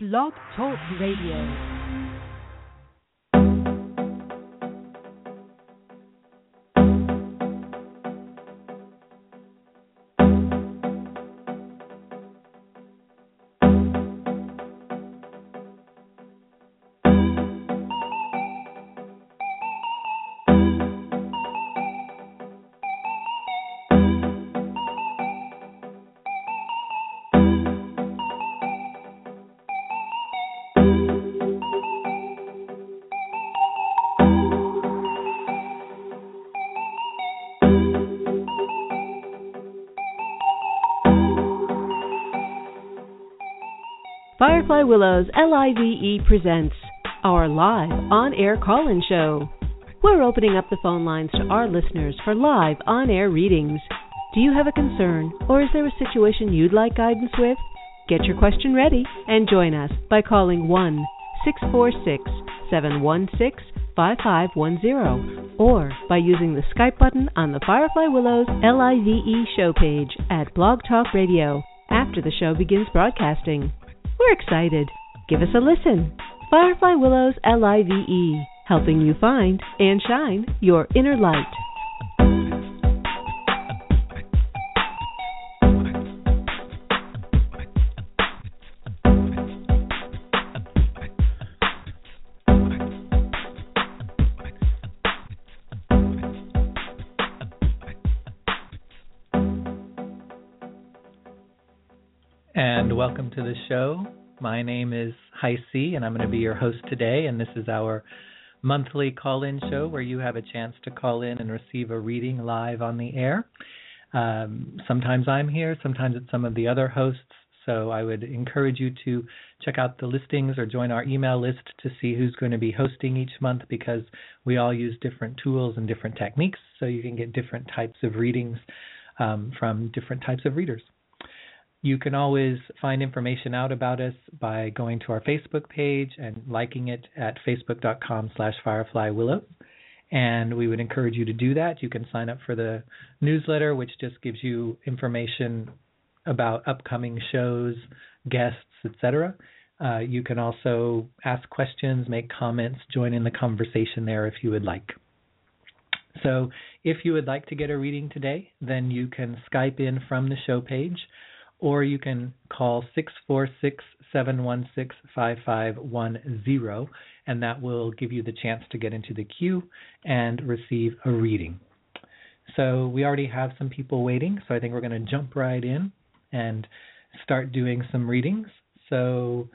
Blog Talk Radio. Firefly Willows LIVE presents our live on air call in show. We're opening up the phone lines to our listeners for live on air readings. Do you have a concern or is there a situation you'd like guidance with? Get your question ready and join us by calling 1 646 716 5510 or by using the Skype button on the Firefly Willows LIVE show page at Blog Talk Radio after the show begins broadcasting. We're excited. Give us a listen. Firefly Willows LIVE, helping you find and shine your inner light. To the show. My name is HiC, and I'm going to be your host today. And this is our monthly call in show where you have a chance to call in and receive a reading live on the air. Um, sometimes I'm here, sometimes it's some of the other hosts. So I would encourage you to check out the listings or join our email list to see who's going to be hosting each month because we all use different tools and different techniques. So you can get different types of readings um, from different types of readers. You can always find information out about us by going to our Facebook page and liking it at facebook.com slash fireflywillows. And we would encourage you to do that. You can sign up for the newsletter, which just gives you information about upcoming shows, guests, etc. Uh, you can also ask questions, make comments, join in the conversation there if you would like. So, if you would like to get a reading today, then you can Skype in from the show page or you can call 646 716 5510, and that will give you the chance to get into the queue and receive a reading. So, we already have some people waiting, so I think we're going to jump right in and start doing some readings. So,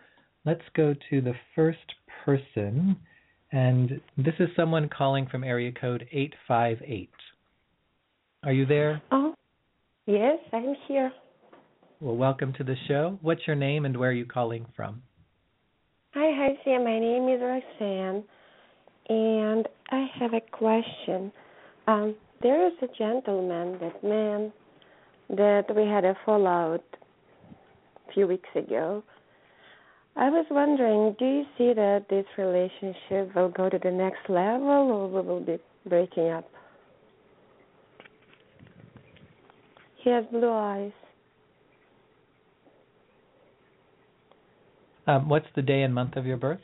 let's go to the first person, and this is someone calling from area code 858. Are you there? Oh, yes, I'm here. Well, welcome to the show. What's your name and where are you calling from? Hi, hi, Sam. My name is Roxanne, and I have a question. Um, there is a gentleman, that man, that we had a fallout a few weeks ago. I was wondering, do you see that this relationship will go to the next level or we will be breaking up? He has blue eyes. Um, what's the day and month of your birth?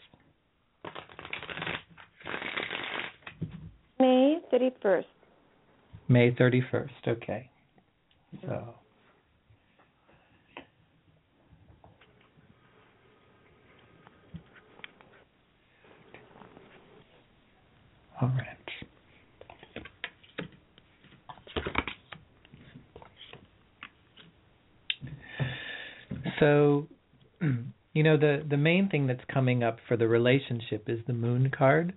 May 31st. May 31st. Okay. So. All right. So you know the the main thing that's coming up for the relationship is the moon card.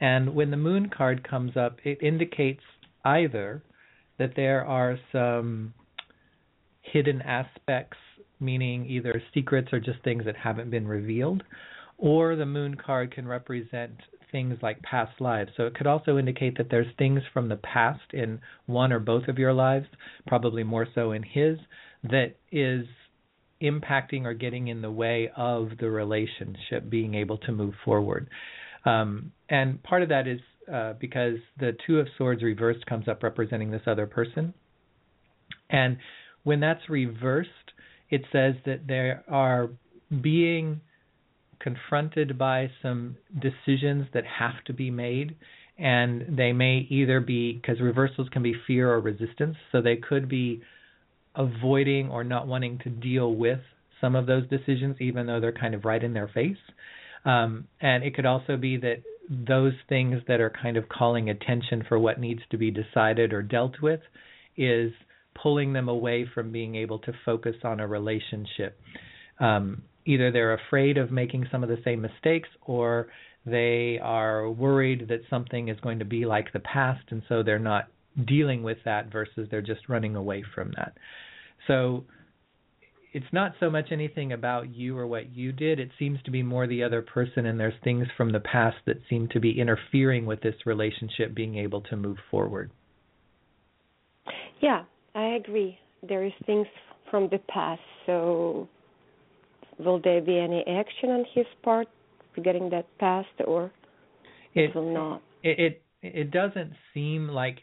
And when the moon card comes up it indicates either that there are some hidden aspects meaning either secrets or just things that haven't been revealed or the moon card can represent things like past lives. So it could also indicate that there's things from the past in one or both of your lives probably more so in his that is impacting or getting in the way of the relationship being able to move forward. Um, and part of that is uh, because the Two of Swords reversed comes up representing this other person. And when that's reversed, it says that there are being confronted by some decisions that have to be made and they may either be because reversals can be fear or resistance so they could be avoiding or not wanting to deal with some of those decisions even though they're kind of right in their face um, and it could also be that those things that are kind of calling attention for what needs to be decided or dealt with is pulling them away from being able to focus on a relationship. Um, either they're afraid of making some of the same mistakes or they are worried that something is going to be like the past and so they're not dealing with that versus they're just running away from that. So it's not so much anything about you or what you did. It seems to be more the other person, and there's things from the past that seem to be interfering with this relationship being able to move forward. Yeah, I agree. There is things from the past. So, will there be any action on his part regarding that past, or it will not? It, it it doesn't seem like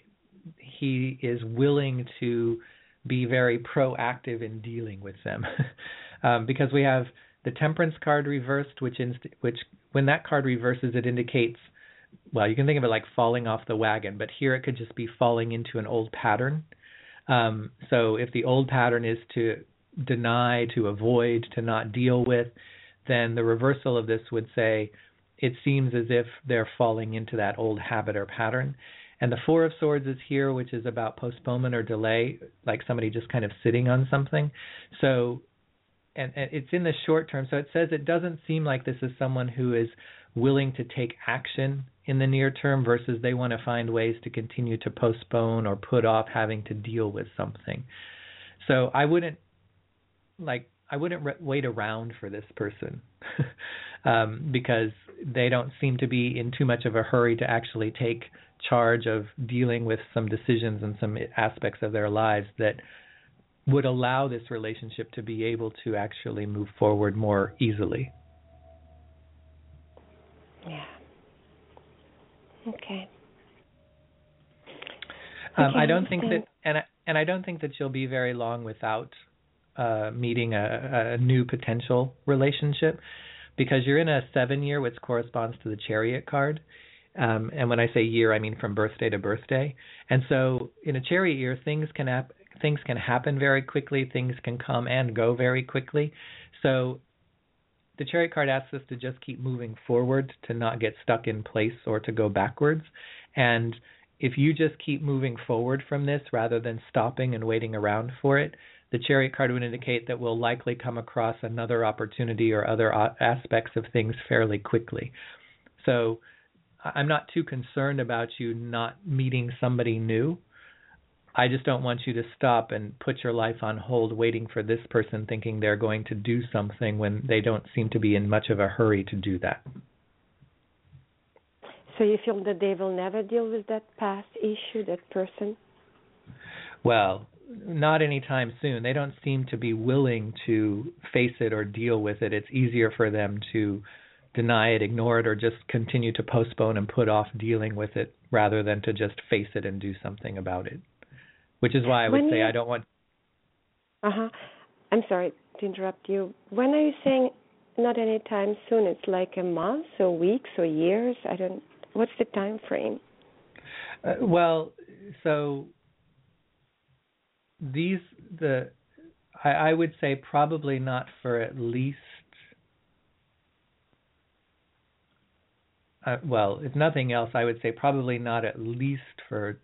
he is willing to be very proactive in dealing with them, um, because we have the Temperance card reversed, which inst- which when that card reverses, it indicates. Well, you can think of it like falling off the wagon, but here it could just be falling into an old pattern. Um, so if the old pattern is to deny, to avoid, to not deal with, then the reversal of this would say it seems as if they're falling into that old habit or pattern. And the Four of Swords is here, which is about postponement or delay, like somebody just kind of sitting on something. So, and, and it's in the short term. So it says it doesn't seem like this is someone who is willing to take action in the near term versus they want to find ways to continue to postpone or put off having to deal with something. So I wouldn't like I wouldn't re- wait around for this person um, because they don't seem to be in too much of a hurry to actually take charge of dealing with some decisions and some aspects of their lives that would allow this relationship to be able to actually move forward more easily. Yeah. Okay. Um, okay I don't think that, and I, and I don't think that you'll be very long without uh, meeting a, a new potential relationship, because you're in a seven year, which corresponds to the Chariot card, um, and when I say year, I mean from birthday to birthday. And so in a chariot year, things can hap- things can happen very quickly. Things can come and go very quickly. So the chariot card asks us to just keep moving forward, to not get stuck in place or to go backwards. And if you just keep moving forward from this rather than stopping and waiting around for it, the chariot card would indicate that we'll likely come across another opportunity or other aspects of things fairly quickly. So I'm not too concerned about you not meeting somebody new. I just don't want you to stop and put your life on hold waiting for this person thinking they're going to do something when they don't seem to be in much of a hurry to do that. So you feel that they will never deal with that past issue, that person? Well, not anytime soon. They don't seem to be willing to face it or deal with it. It's easier for them to deny it, ignore it, or just continue to postpone and put off dealing with it rather than to just face it and do something about it. Which is why I would when say you... I don't want. Uh huh. I'm sorry to interrupt you. When are you saying not anytime soon? It's like a month or weeks or years. I don't. What's the time frame? Uh, well, so these the I, I would say probably not for at least uh, well, if nothing else, I would say probably not at least for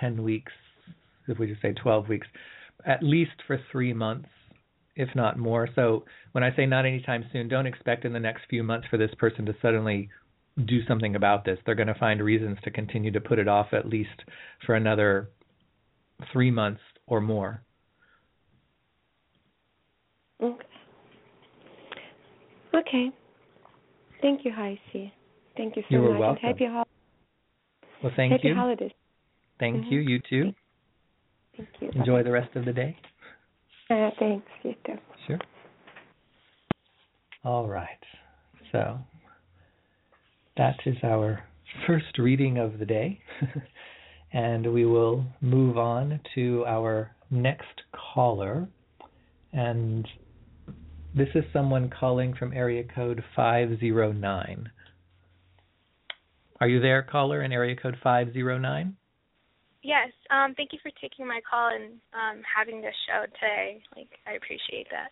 10 weeks, if we just say 12 weeks, at least for three months, if not more. So when I say not anytime soon, don't expect in the next few months for this person to suddenly do something about this. They're going to find reasons to continue to put it off at least for another three months or more. Okay. Okay. Thank you, HiC. Thank you so you much. welcome. happy holidays. Well, thank happy you. holidays. Thank mm-hmm. you. You too. Thank you. Enjoy Bye. the rest of the day. Uh, thanks. You too. Sure. All right. So that is our first reading of the day. and we will move on to our next caller. And this is someone calling from area code 509. Are you there, caller, in area code 509? Yes. Um, thank you for taking my call and um, having this show today. Like, I appreciate that.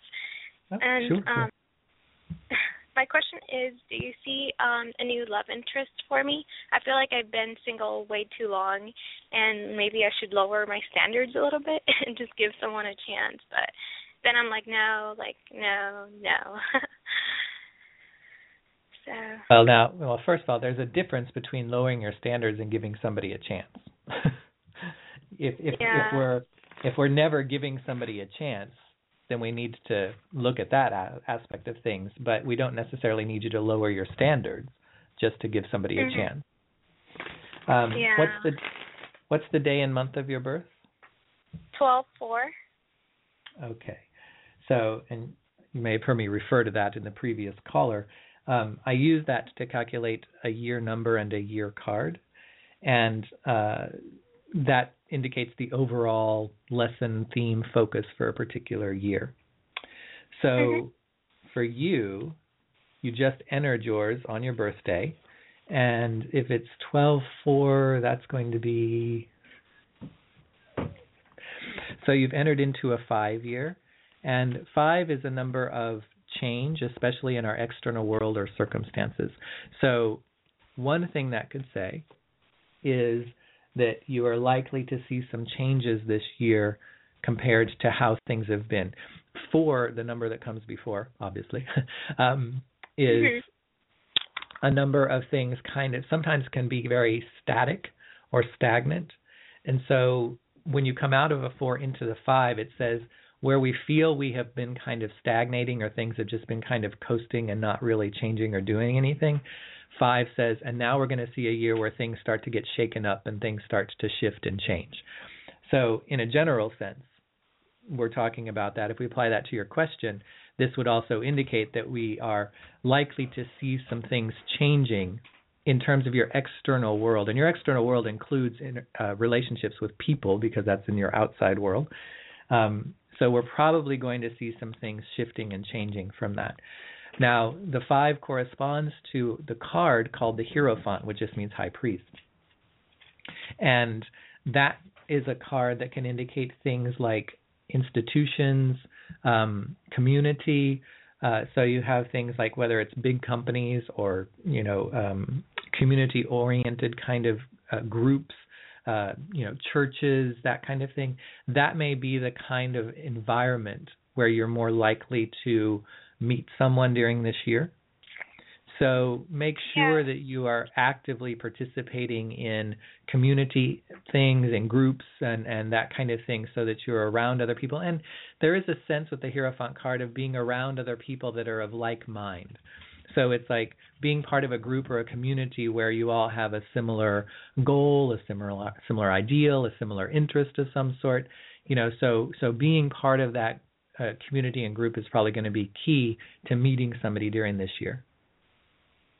Oh, and sure, um, my question is, do you see um, a new love interest for me? I feel like I've been single way too long, and maybe I should lower my standards a little bit and just give someone a chance. But then I'm like, no, like, no, no. so. Well, now, well, first of all, there's a difference between lowering your standards and giving somebody a chance. if if Yeah. if we're if we're never giving somebody a chance, then we need to look at that a- aspect of things. But we don't necessarily need you to lower your standards just to give somebody Mhm. a chance. Um, Yeah. What's the what's the day and month of your birth? Twelve four. Okay. So, and you may have heard me refer to that in the previous caller. Um, I use that to calculate a year number and a year card, and uh, that indicates the overall lesson theme focus for a particular year. So, Mhm. for you, you just entered yours on your birthday, and if it's twelve four, that's going to be so you've entered into a five year, and five is a number of change, especially in our external world or circumstances. So, one thing that could say is that you are likely to see some changes this year compared to how things have been. Four, the number that comes before, obviously, um, is Mhm. a number of things kind of sometimes can be very static or stagnant. And so when you come out of a four into the five, it says where we feel we have been kind of stagnating or things have just been kind of coasting and not really changing or doing anything. Five says, and now we're going to see a year where things start to get shaken up and things start to shift and change. So, in a general sense, we're talking about that. If we apply that to your question, this would also indicate that we are likely to see some things changing in terms of your external world. And your external world includes in, uh, relationships with people because that's in your outside world. Um, so we're probably going to see some things shifting and changing from that. Now, the five corresponds to the card called the Hierophant, which just means high priest. And that is a card that can indicate things like institutions, um, community. Uh, so you have things like whether it's big companies or you know um, community-oriented kind of uh, groups, uh, you know churches, that kind of thing. That may be the kind of environment where you're more likely to meet someone during this year. So make sure Yeah. that you are actively participating in community things and groups and, and that kind of thing so that you're around other people. And there is a sense with the Hierophant card of being around other people that are of like mind. So it's like being part of a group or a community where you all have a similar goal, a similar similar ideal, a similar interest of some sort. You know, so so being part of that uh, community and group is probably going to be key to meeting somebody during this year.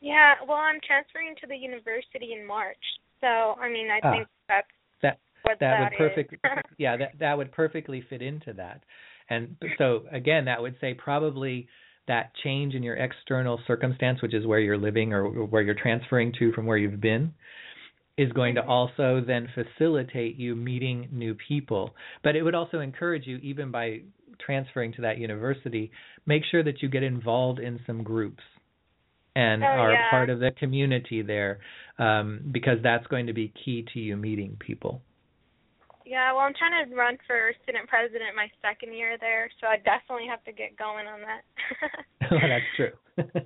Yeah, well, I'm transferring to the university in March, so I mean, I Ah, think that's that what that would perfect yeah that that would perfectly fit into that and so again that would say probably that change in your external circumstance which is where you're living or where you're transferring to from where you've been is going to also then facilitate you meeting new people. But it would also encourage you even by transferring to that university make sure that you get involved in some groups and Oh, are yeah. part of the community there um, because that's going to be key to you meeting people Yeah, well, I'm trying to run for student president my second year there, so I definitely have to get going on that. well, that's true.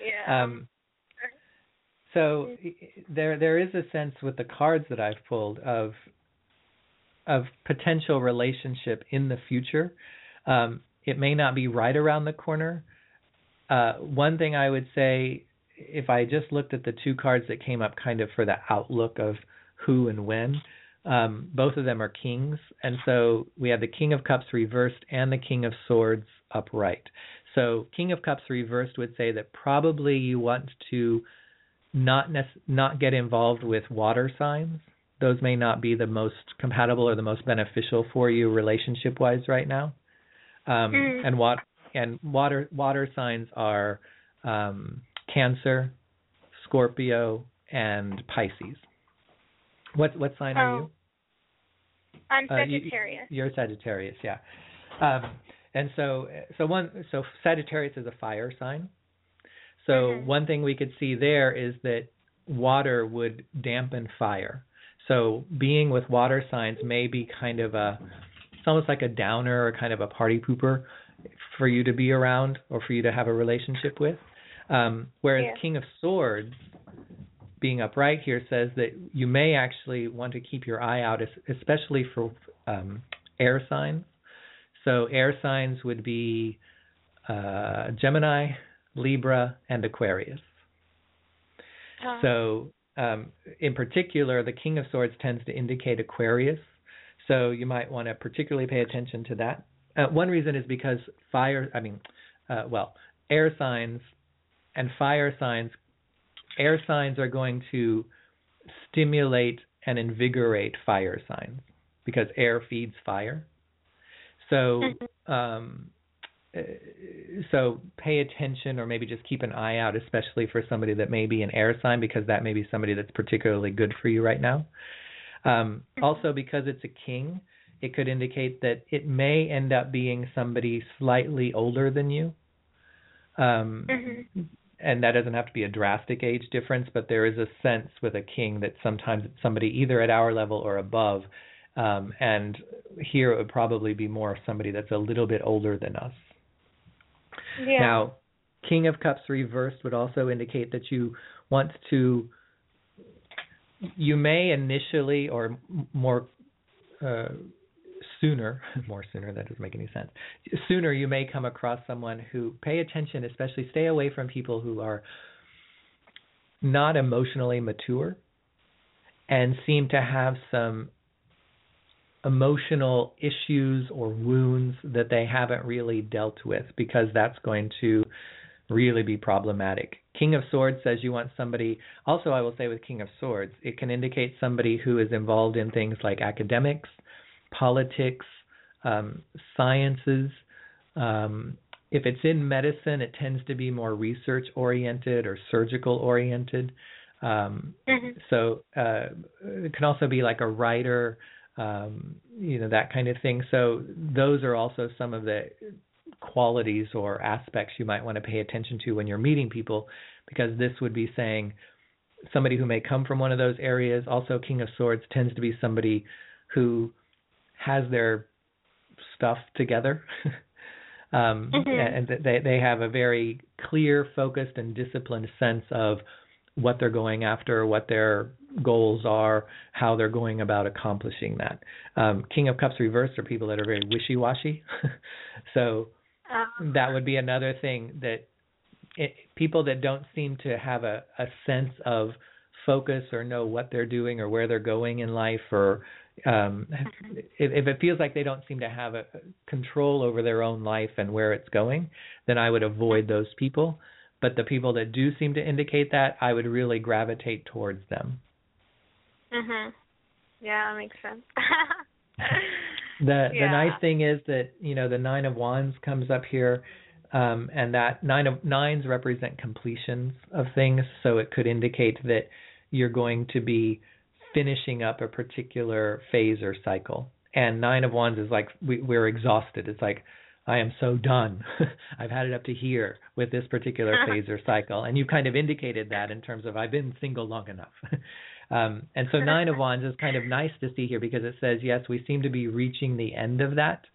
yeah. um, so there there is a sense with the cards that I've pulled of of potential relationship in the future. Um, it may not be right around the corner. Uh, one thing I would say, if I just looked at the two cards that came up, kind of for the outlook of who and when, um, both of them are kings, and so we have the King of Cups reversed and the King of Swords upright. So King of Cups reversed would say that probably you want to not nec- not get involved with water signs. Those may not be the most compatible or the most beneficial for you relationship wise right now. Um, Mm. And wat- and water water signs are um, Cancer, Scorpio, and Pisces. What what sign oh. are you? I'm Uh, you- Sagittarius. You're Sagittarius, yeah. Um, and so, so one, so Sagittarius is a fire sign. So Mhm. one thing we could see there is that water would dampen fire. So being with water signs may be kind of a, it's almost like a downer or kind of a party pooper for you to be around or for you to have a relationship with. Um, whereas Yeah. King of Swords, being upright here, says that you may actually want to keep your eye out, especially for um, air signs. So air signs would be uh, Gemini, Libra, and Aquarius. Uh, So, um, in particular, the King of Swords tends to indicate Aquarius. So you might want to particularly pay attention to that. Uh, one reason is because fire, I mean, uh, well, air signs and fire signs, air signs are going to stimulate and invigorate fire signs because air feeds fire. So, um, uh, so pay attention or maybe just keep an eye out especially for somebody that may be an air sign because that may be somebody that's particularly good for you right now um, also because it's a king it could indicate that it may end up being somebody slightly older than you um, Mhm. And that doesn't have to be a drastic age difference but there is a sense with a king that sometimes it's somebody either at our level or above um, and here it would probably be more of somebody that's a little bit older than us yeah. now, King of Cups reversed would also indicate that you want to, you may initially or more uh, sooner, more sooner, that doesn't make any sense. Sooner, you may come across someone who pay attention, especially stay away from people who are not emotionally mature and seem to have some emotional issues or wounds that they haven't really dealt with because that's going to really be problematic. King of Swords says you want somebody, also, I will say with King of Swords, it can indicate somebody who is involved in things like academics, politics, um, sciences. Um, if it's in medicine, it tends to be more research oriented or surgical oriented. Um, Mhm. so uh, it can also be like a writer, um, you know, that kind of thing. So those are also some of the qualities or aspects you might want to pay attention to when you're meeting people, because this would be saying somebody who may come from one of those areas. Also, King of Swords tends to be somebody who has their stuff together. um, Mhm. And they they have a very clear, focused, and disciplined sense of what they're going after, what their goals are, how they're going about accomplishing that. Um, King of Cups reversed are people that are very wishy-washy. so Uh, that would be another thing that it, people that don't seem to have a, a sense of focus or know what they're doing or where they're going in life or um if, if it feels like they don't seem to have a control over their own life and where it's going then i would avoid those people. But the people that do seem to indicate that i would really gravitate towards them. Mhm. Yeah, that makes sense. The the nice thing is that you know the nine of wands comes up here, um, and that nine of nines represent completions of things, so it could indicate that you're going to be finishing up a particular phase or cycle. And nine of wands is like we, we're exhausted. It's like I am so done. I've had it up to here with this particular phase or cycle, and you kind of indicated that in terms of I've been single long enough. Um, and so nine of wands is kind of nice to see here because it says yes, we seem to be reaching the end of that,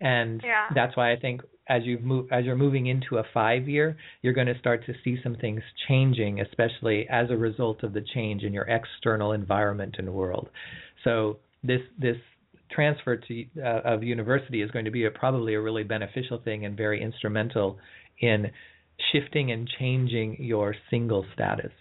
and Yeah. that's why I think as you move as you're moving into a five year, you're going to start to see some things changing, especially as a result of the change in your external environment and world. So this this transfer to uh, of university is going to be a, probably a really beneficial thing and very instrumental in shifting and changing your single status.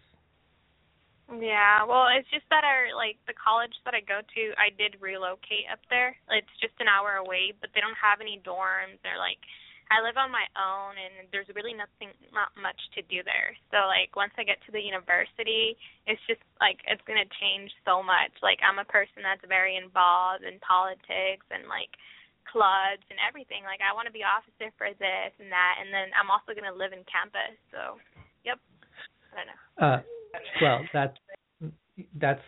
Yeah, well, it's just that our like the college that I go to, I did relocate up there. It's just an hour away, but they don't have any dorms. They're like I live on my own and there's really nothing not much to do there. So like once I get to the university, it's just like it's to change so much. Like I'm a person that's very involved in politics and like clubs and everything. Like I want to be officer for this and that, and then I'm also to live in campus. So, yep. I don't know. Uh, well, that's that's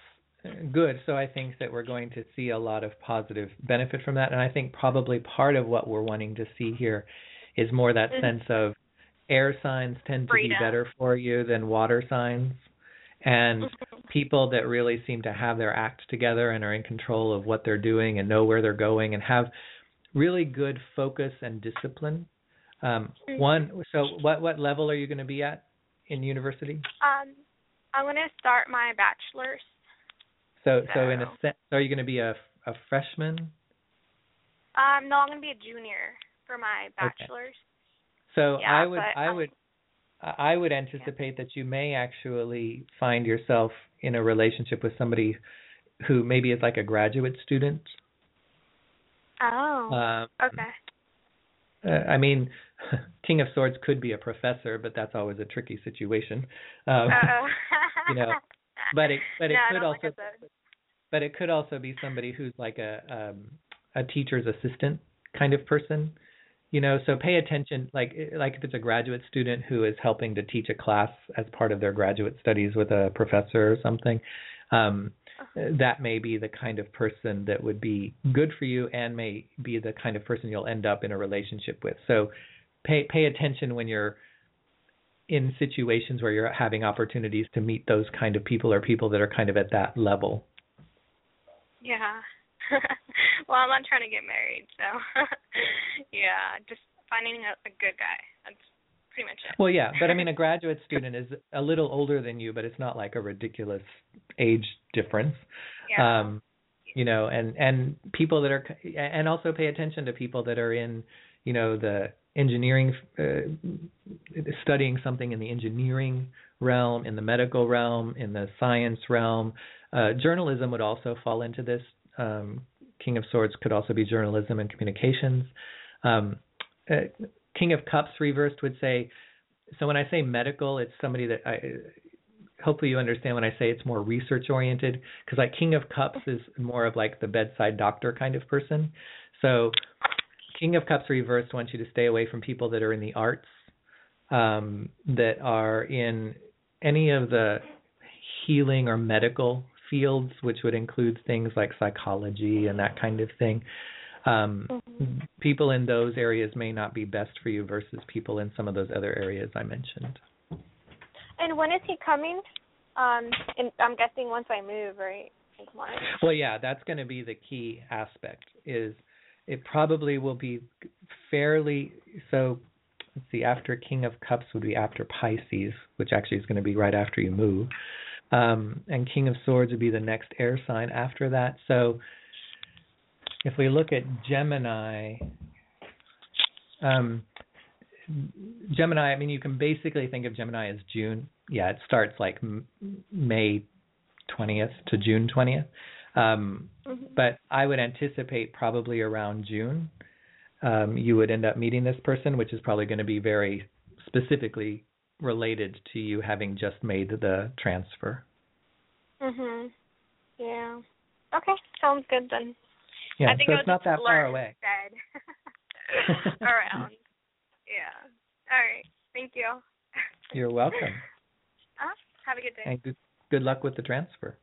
good. So I think that we're going to see a lot of positive benefit from that, and I think probably part of what we're wanting to see here is more that mm-hmm. sense of air signs tend Freedom. to be better for you than water signs. And mm-hmm. people that really seem to have their act together and are in control of what they're doing and know where they're going and have really good focus and discipline. Um, mm-hmm. one, so what what level are you going to be at in university? Um, I'm going to start my bachelor's. So, so, so in a sense, are you going to be a a freshman? Um, no, I'm going to be a junior for my bachelor's. Okay. So yeah, I would I would I would anticipate yeah. that you may actually find yourself in a relationship with somebody who maybe is like a graduate student. Oh. Um, okay. Uh, I mean, King of Swords could be a professor, but that's always a tricky situation. Um, you know, but it but it could also but it could also be somebody who's like a um, a teacher's assistant kind of person. You know, so pay attention. Like like if it's a graduate student who is helping to teach a class as part of their graduate studies with a professor or something. Um, Uh, that may be the kind of person that would be good for you and may be the kind of person you'll end up in a relationship with. So pay pay attention when you're in situations where you're having opportunities to meet those kind of people or people that are kind of at that level. Yeah. well, I'm not trying to get married, so yeah, just finding a, a good guy. That's pretty much it. Well, yeah, but I mean, a graduate student is a little older than you, but it's not like a ridiculous age difference. Yeah. Um, you know, and and people that are, and also pay attention to people that are in, you know, the engineering, uh, studying something in the engineering realm, in the medical realm, in the science realm. Uh, journalism would also fall into this. Um, King of Swords could also be journalism and communications. Um, uh, King of Cups reversed would say, so when I say medical, it's somebody that I hopefully you understand when I say it's more research oriented because like King of Cups is more of like the bedside doctor kind of person. So King of Cups reversed wants you to stay away from people that are in the arts, um, that are in any of the healing or medical fields, which would include things like psychology and that kind of thing. Um, mm-hmm. People in those areas may not be best for you versus people in some of those other areas I mentioned. And when is he coming? Um, and I'm guessing once I move, right? Well, yeah, that's going to be the key aspect. Is it probably will be fairly so let's see after king of cups would be after pisces which actually is going to be right after you move um, and king of swords would be the next air sign after that so if we look at gemini um, gemini i mean you can basically think of gemini as june yeah it starts like may 20th to june 20th um, mm-hmm. But I would anticipate probably around June, um, you would end up meeting this person, which is probably going to be very specifically related to you having just made the transfer. Mhm. Yeah. Okay, sounds good then. Yeah, I think so it's not that far away. Around. yeah. All right. Thank you. You're welcome. Uh, have a good day. And good, good luck with the transfer.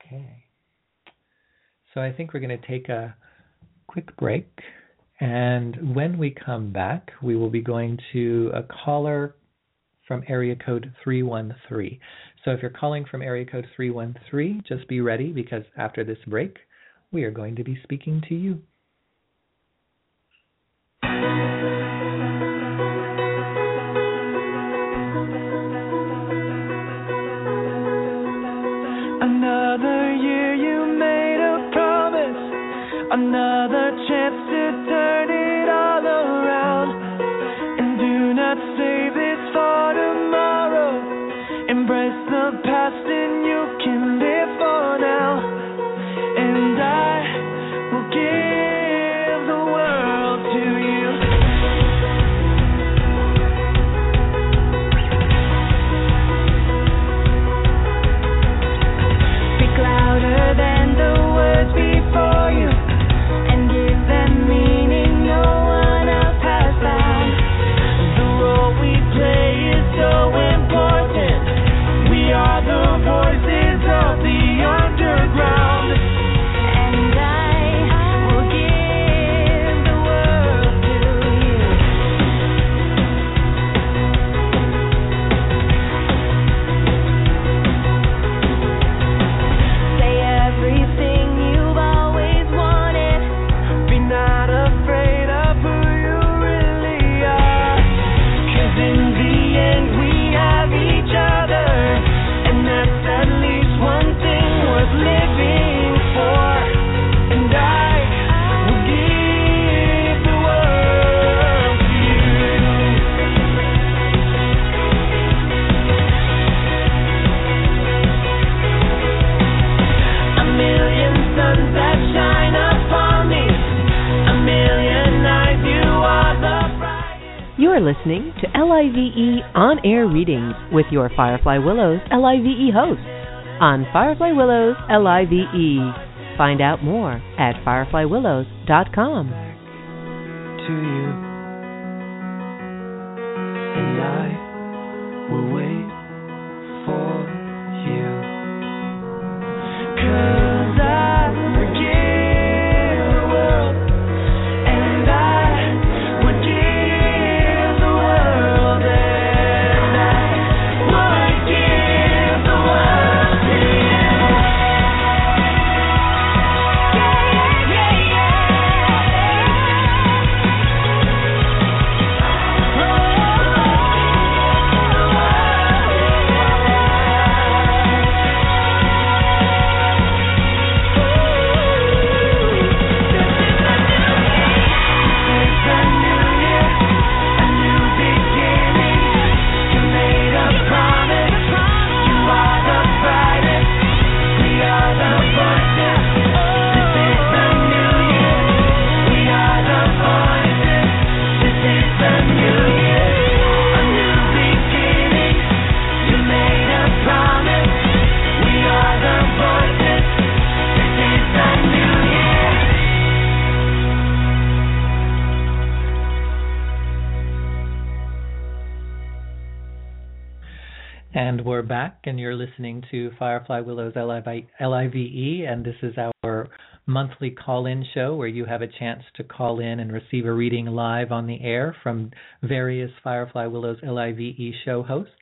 Okay. So I think we're going to take a quick break. And when we come back, we will be going to a caller from area code 313. So if you're calling from area code 313, just be ready because after this break, we are going to be speaking to you. Another chance to LIVE On Air Readings with your Firefly Willows LIVE hosts on Firefly Willows LIVE. Find out more at fireflywillows.com. To you, to Firefly Willows LIVE, and this is our monthly call in show where you have a chance to call in and receive a reading live on the air from various Firefly Willows LIVE show hosts.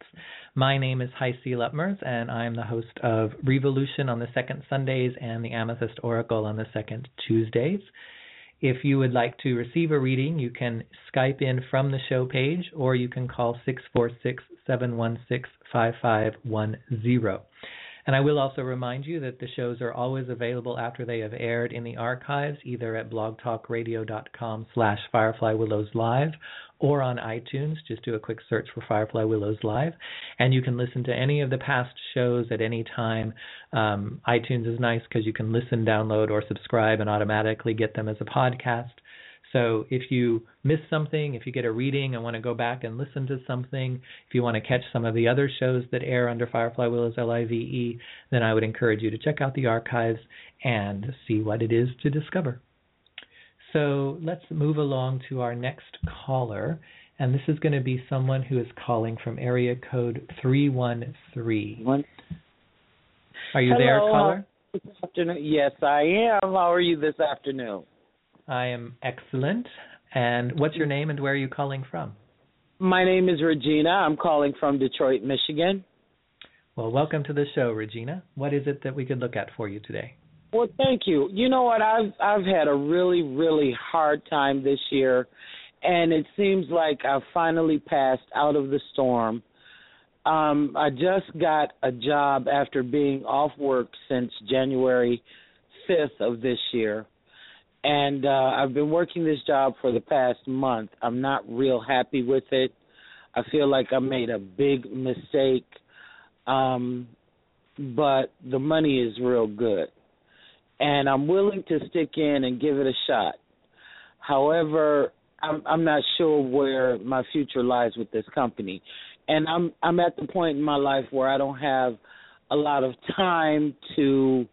My name is HiC Luttmers, and I'm the host of Revolution on the second Sundays and the Amethyst Oracle on the second Tuesdays. If you would like to receive a reading, you can Skype in from the show page or you can call 646 716 5510. And I will also remind you that the shows are always available after they have aired in the archives, either at blogtalkradio.com slash Firefly Willows Live or on iTunes. Just do a quick search for Firefly Willows Live. And you can listen to any of the past shows at any time. Um, iTunes is nice because you can listen, download, or subscribe and automatically get them as a podcast. So if you miss something, if you get a reading and want to go back and listen to something, if you want to catch some of the other shows that air under Firefly Willows LIVE, then I would encourage you to check out the archives and see what it is to discover. So let's move along to our next caller. And this is going to be someone who is calling from area code 313. One. Are you there, caller? Uh, afternoon. Yes, I am. How are you this afternoon? I am excellent. And what's your name and where are you calling from? My name is Regina. I'm calling from Detroit, Michigan. Well, welcome to the show, Regina. What is it that we could look at for you today? Well, thank you. You know what? I've I've had a really really hard time this year, and it seems like I've finally passed out of the storm. Um, I just got a job after being off work since January 5th of this year. And uh, I've been working this job for the past month. I'm not real happy with it. I feel like I made a big mistake. Um, but the money is real good. And I'm willing to stick in and give it a shot. However, I'm I'm not sure where my future lies with this company. And I'm I'm at the point in my life where I don't have a lot of time to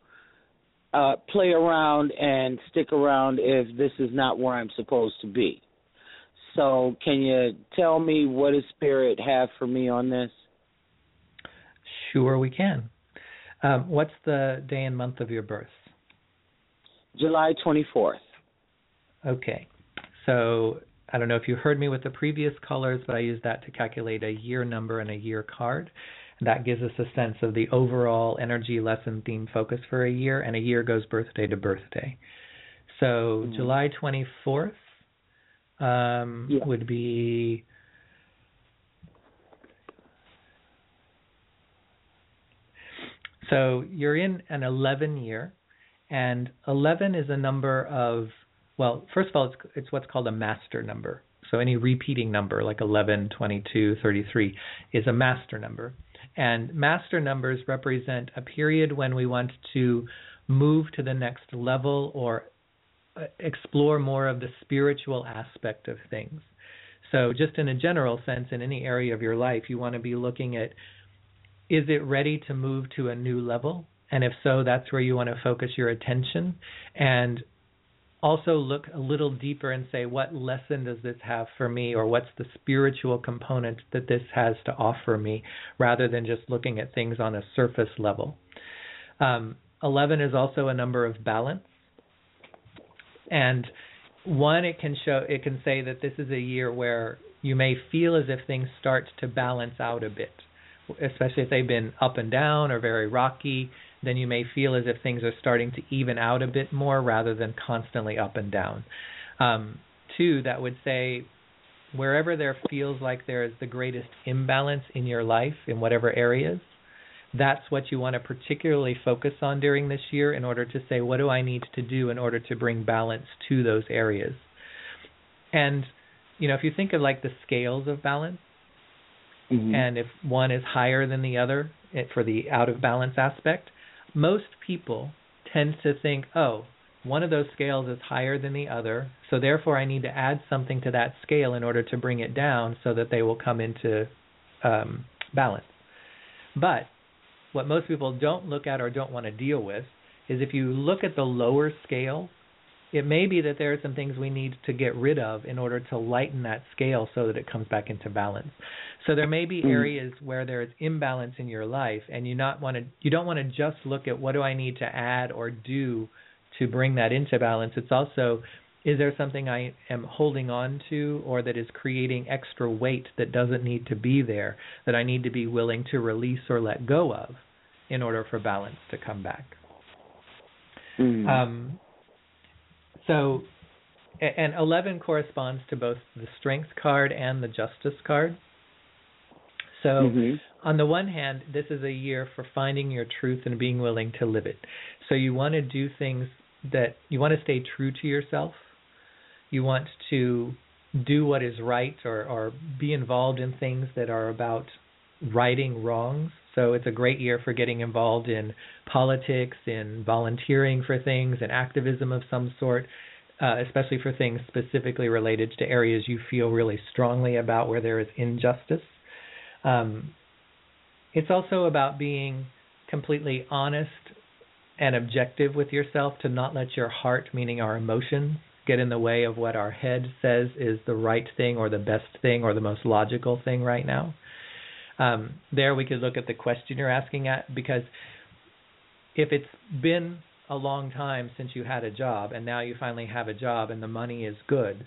uh play around and stick around if this is not where I'm supposed to be. So, can you tell me what does spirit have for me on this? Sure, we can. Um, what's the day and month of your birth? July 24th. Okay. So I don't know if you heard me with the previous colors, but I use that to calculate a year number and a year card. That gives us a sense of the overall energy lesson theme focus for a year, and a year goes birthday to birthday. So Mhm. July 24th um, Yeah. would be. So you're in an 11 year, and 11 is a number of well, first of all, it's it's what's called a master number. So any repeating number like 11, 22, 33 is a master number. And master numbers represent a period when we want to move to the next level or uh, explore more of the spiritual aspect of things. So, just in a general sense, in any area of your life, you want to be looking at is it ready to move to a new level? And if so, that's where you want to focus your attention. And also look a little deeper and say, what lesson does this have for me, or what's the spiritual component that this has to offer me, rather than just looking at things on a surface level. Um, 11 is also a number of balance. And one, it can show, it can say that this is a year where you may feel as if things start to balance out a bit, especially if they've been up and down or very rocky then you may feel as if things are starting to even out a bit more rather than constantly up and down. Um, two, that would say wherever there feels like there is the greatest imbalance in your life in whatever areas, that's what you want to particularly focus on during this year in order to say, what do I need to do in order to bring balance to those areas? And, you know, if you think of like the scales of balance, Mhm. and if one is higher than the other eh, for the out of balance aspect, most people tend to think, oh, one of those scales is higher than the other, so therefore I need to add something to that scale in order to bring it down so that they will come into um, balance. But what most people don't look at or don't want to deal with is if you look at the lower scale, it may be that there are some things we need to get rid of in order to lighten that scale so that it comes back into balance. So there may be Mm. areas where there is imbalance in your life and you not want to you don't want to just look at what do I need to add or do to bring that into balance. It's also is there something I am holding on to or that is creating extra weight that doesn't need to be there that I need to be willing to release or let go of in order for balance to come back. Mhm. Um, so, and 11 corresponds to both the strength card and the justice card. So, Mhm. on the one hand, this is a year for finding your truth and being willing to live it. So, you want to do things that you want to stay true to yourself. You want to do what is right or, or be involved in things that are about righting wrongs. So it's a great year for getting involved in politics, in volunteering for things, and activism of some sort, uh, especially for things specifically related to areas you feel really strongly about where there is injustice. Um, it's also about being completely honest and objective with yourself to not let your heart, meaning our emotions, get in the way of what our head says is the right thing or the best thing or the most logical thing right now. Um, there we could look at the question you're asking at because if it's been a long time since you had a job and now you finally have a job and the money is good,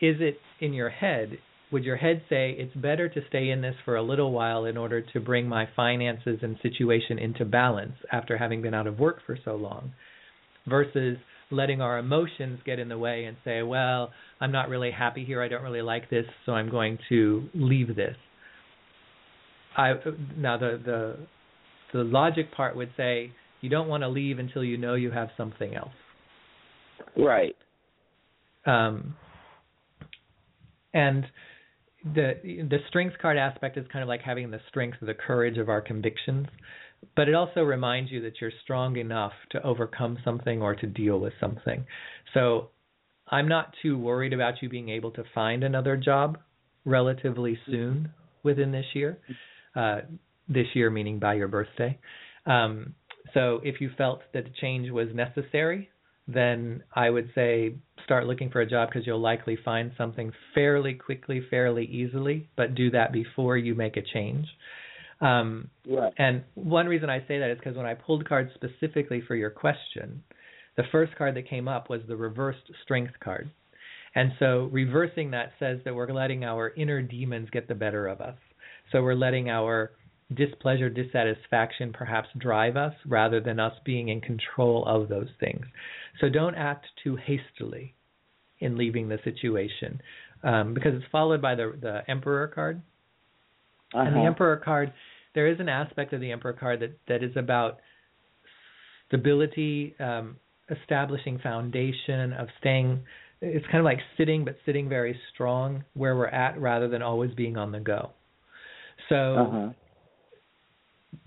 is it in your head? Would your head say it's better to stay in this for a little while in order to bring my finances and situation into balance after having been out of work for so long versus letting our emotions get in the way and say, well, I'm not really happy here. I don't really like this, so I'm going to leave this. I now the the the logic part would say you don't want to leave until you know you have something else. Right. Um, and the the strength card aspect is kind of like having the strength the courage of our convictions, but it also reminds you that you're strong enough to overcome something or to deal with something. So I'm not too worried about you being able to find another job relatively soon within this year. Uh, this year meaning by your birthday. Um, so if you felt that a change was necessary, then I would say start looking for a job because you'll likely find something fairly quickly, fairly easily, but do that before you make a change. Um, Right. and one reason I say that is because when I pulled cards specifically for your question, the first card that came up was the reversed strength card. And so reversing that says that we're letting our inner demons get the better of us. So we're letting our displeasure, dissatisfaction perhaps drive us rather than us being in control of those things. So don't act too hastily in leaving the situation um, because it's followed by the the emperor card. And the Uh-huh. emperor card, there is an aspect of the emperor card that that is about stability, um, establishing foundation, of staying. It's kind of like sitting, but sitting very strong where we're at, rather than always being on the go. So Uh-huh.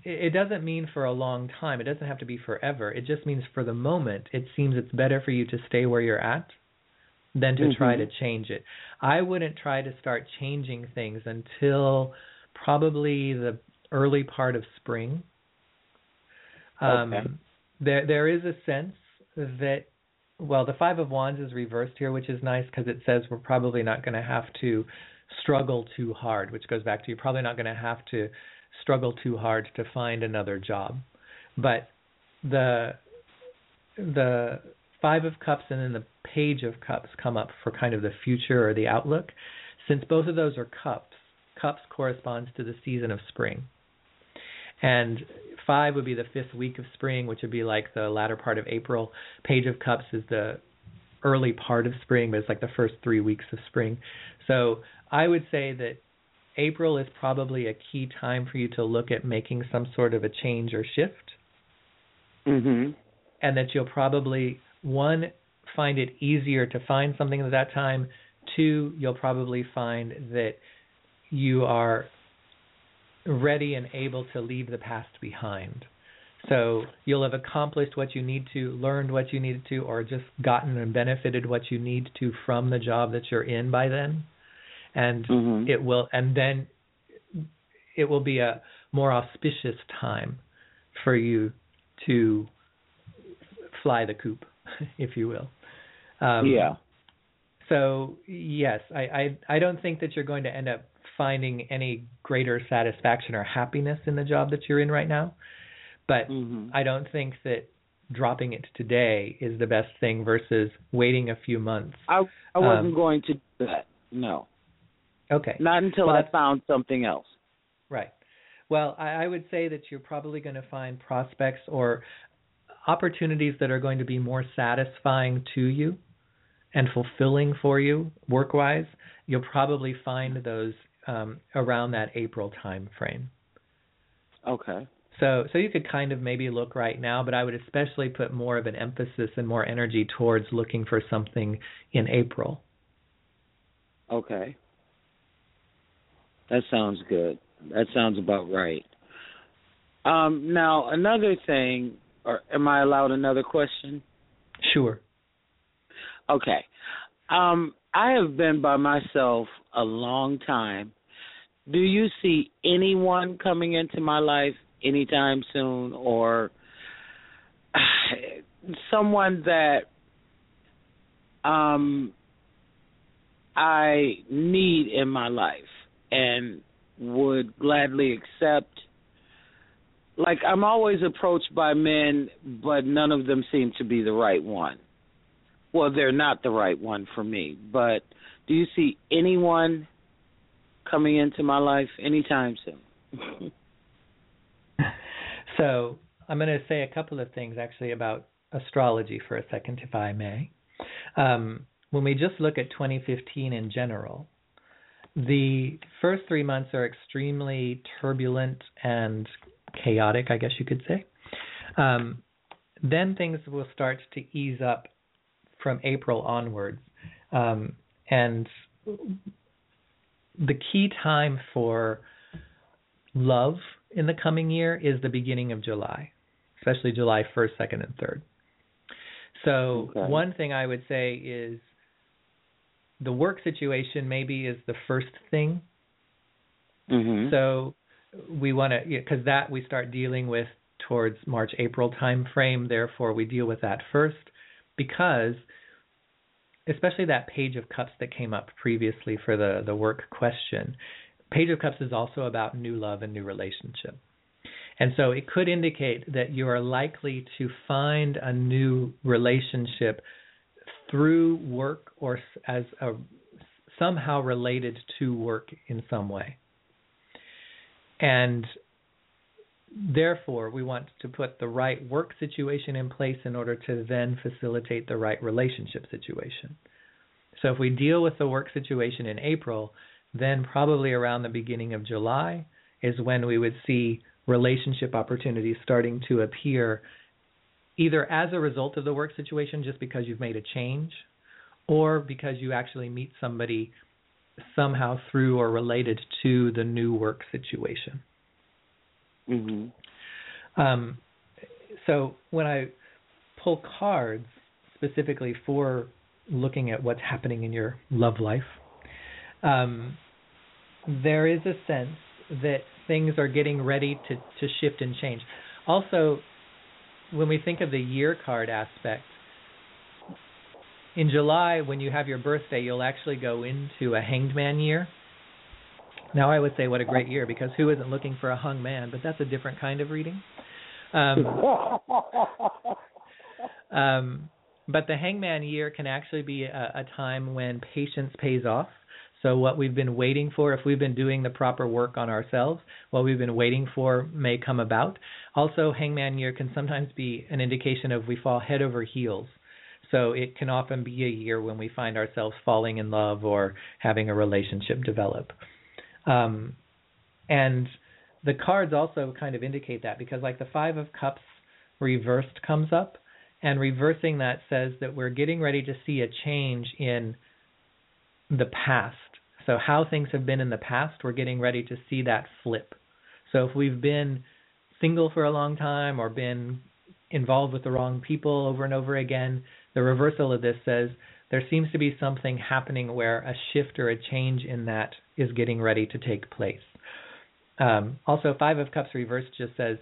it, it doesn't mean for a long time. It doesn't have to be forever. It just means for the moment. It seems it's better for you to stay where you're at, than to try Mhm. to change it. I wouldn't try to start changing things until probably the early part of spring. Um, Okay. There there is a sense that well, the five of wands is reversed here, which is nice because it says we're probably not going to have to struggle too hard, which goes back to you're probably not going to have to struggle too hard to find another job. But the the five of cups and then the page of cups come up for kind of the future or the outlook. Since both of those are cups, cups corresponds to the season of spring. And five would be the fifth week of spring, which would be like the latter part of April. Page of Cups is the early part of spring, but it's like the first three weeks of spring. So I would say that April is probably a key time for you to look at making some sort of a change or shift, Mhm. and that you'll probably one find it easier to find something at that time. Two, you'll probably find that you are ready and able to leave the past behind. So you'll have accomplished what you need to, learned what you needed to, or just gotten and benefited what you need to from the job that you're in by then. And Mhm. it will and then it will be a more auspicious time for you to fly the coop, if you will. Um, yeah. so yes, I, I I don't think that you're going to end up finding any greater satisfaction or happiness in the job that you're in right now. But Mhm. I don't think that dropping it today is the best thing versus waiting a few months. I I wasn't Um, going to do that. No. Okay. Not until Well, I found something else. Right. Well, I, I would say that you're probably going to find prospects or opportunities that are going to be more satisfying to you and fulfilling for you work wise. You'll probably find those um, around that April time frame. Okay. So, so you could kind of maybe look right now, but I would especially put more of an emphasis and more energy towards looking for something in April. Okay. That sounds good. That sounds about right. Um, now another thing, or am I allowed another question? Sure. Okay. Um, I have been by myself a long time. Do you see anyone coming into my life anytime soon or someone that um I need in my life and would gladly accept like I'm always approached by men but none of them seem to be the right one well, they're not the right one for me. But do you see anyone coming into my life anytime soon? So I'm going to say a couple of things actually about astrology for a second, if I may. Um, when we just look at 2015 in general, the first three months are extremely turbulent and chaotic, I guess you could say. Um, then things will start to ease up from April onwards. Um, and the key time for love in the coming year is the beginning of July, especially July 1st, 2nd, and 3rd. So, Okay. one thing I would say is the work situation maybe is the first thing. Mhm. So, we want to, because that we start dealing with towards March, April time frame. Therefore, we deal with that first because especially that page of cups that came up previously for the the work question page of cups is also about new love and new relationship and so it could indicate that you are likely to find a new relationship through work or as a somehow related to work in some way and therefore we want to put the right work situation in place in order to then facilitate the right relationship situation. So if we deal with the work situation in April, then probably around the beginning of July is when we would see relationship opportunities starting to appear either as a result of the work situation just because you've made a change or because you actually meet somebody somehow through or related to the new work situation. Mm-hmm. Um, so when I pull cards specifically for looking at what's happening in your love life, um, there is a sense that things are getting ready to, to shift and change. Also, when we think of the year card aspect, in July, when you have your birthday, you'll actually go into a hanged man year. Now, I would say what a great year because who isn't looking for a hung man? But that's a different kind of reading. Um, um, but the hangman year can actually be a, a time when patience pays off. So what we've been waiting for, if we've been doing the proper work on ourselves, what we've been waiting for may come about. Also, hangman year can sometimes be an indication of we fall head over heels. So it can often be a year when we find ourselves falling in love or having a relationship develop. Um, and the cards also kind of indicate that because like the 5 of cups reversed comes up and reversing that says that we're getting ready to see a change in the past. So how things have been in the past, we're getting ready to see that flip. So if we've been single for a long time or been involved with the wrong people over and over again, the reversal of this says there seems to be something happening where a shift or a change in that is getting ready to take place. Um, also, Five of Cups reversed just says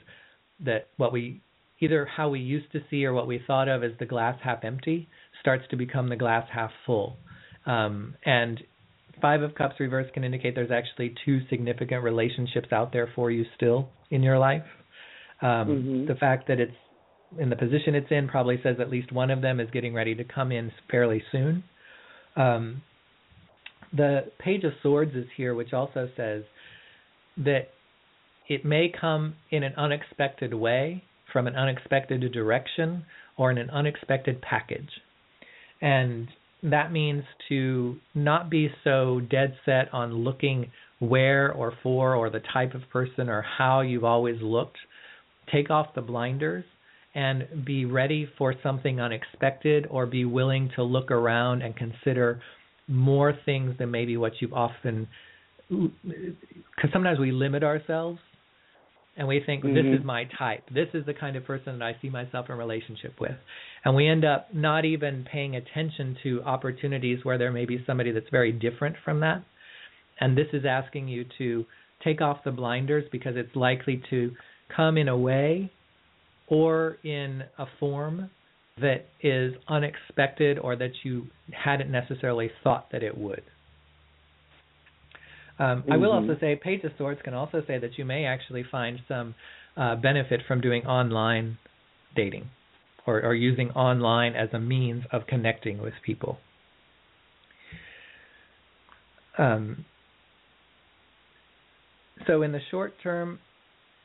that what we either how we used to see or what we thought of as the glass half empty starts to become the glass half full. Um, and Five of Cups reverse can indicate there's actually two significant relationships out there for you still in your life. Um, Mhm. The fact that it's in the position it's in probably says at least one of them is getting ready to come in fairly soon. Um, the Page of Swords is here, which also says that it may come in an unexpected way, from an unexpected direction, or in an unexpected package. And that means to not be so dead set on looking where or for or the type of person or how you've always looked. Take off the blinders and be ready for something unexpected or be willing to look around and consider more things than maybe what you've often because sometimes we limit ourselves and we think this Mhm. is my type this is the kind of person that i see myself in relationship with and we end up not even paying attention to opportunities where there may be somebody that's very different from that and this is asking you to take off the blinders because it's likely to come in a way or in a form that is unexpected or that you hadn't necessarily thought that it would. Um, I will also say, Page of Swords can also say that you may actually find some uh, benefit from doing online dating or, or using online as a means of connecting with people. Um, so in the short term,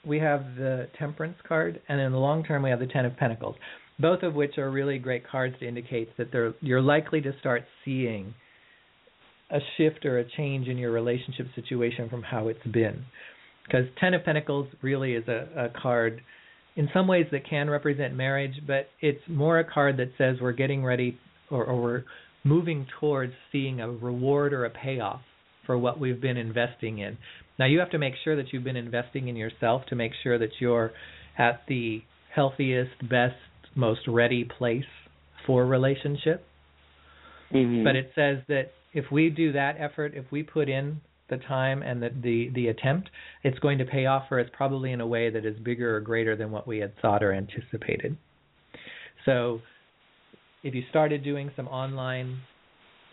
we have the Temperance card, and in the long term, we have the Ten of Pentacles, both of which are really great cards to indicate that they're, you're likely to start seeing a shift or a change in your relationship situation from how it's been. Because Ten of Pentacles really is a, a card in some ways that can represent marriage, but it's more a card that says we're getting ready or, or we're moving towards seeing a reward or a payoff for what we've been investing in. Now you have to make sure that you've been investing in yourself to make sure that you're at the healthiest, best, most ready place for relationship. Mhm. But it says that if we do that effort, if we put in the time and the, the the attempt, it's going to pay off for us probably in a way that is bigger or greater than what we had thought or anticipated. So if you started doing some online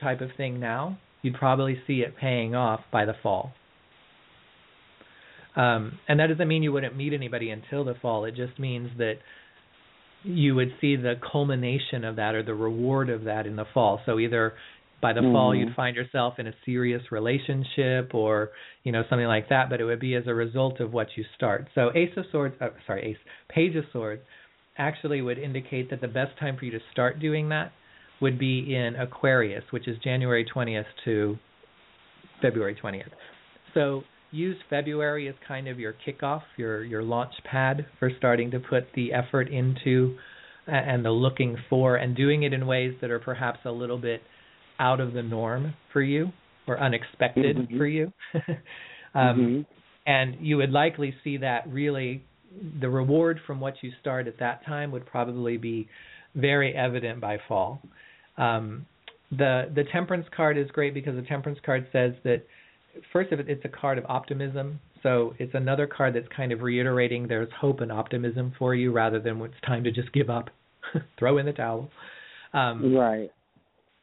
type of thing now, you'd probably see it paying off by the fall. Um, and that doesn't mean you wouldn't meet anybody until the fall. It just means that you would see the culmination of that or the reward of that in the fall. So either by the fall Mhm. you'd find yourself in a serious relationship or you know something like that, but it would be as a result of what you start. So Ace of Swords, uh, sorry, Ace, Page of Swords, actually would indicate that the best time for you to start doing that would be in Aquarius, which is January 20th to February 20th. So use February as kind of your kickoff, your your launch pad for starting to put the effort into and the looking for and doing it in ways that are perhaps a little bit out of the norm for you or unexpected Mhm. for you. um, Mhm. and you would likely see that really the reward from what you start at that time would probably be very evident by fall. Um, the the temperance card is great because the temperance card says that first of it it's a card of optimism so it's another card that's kind of reiterating there's hope and optimism for you rather than it's time to just give up throw in the towel um, Right.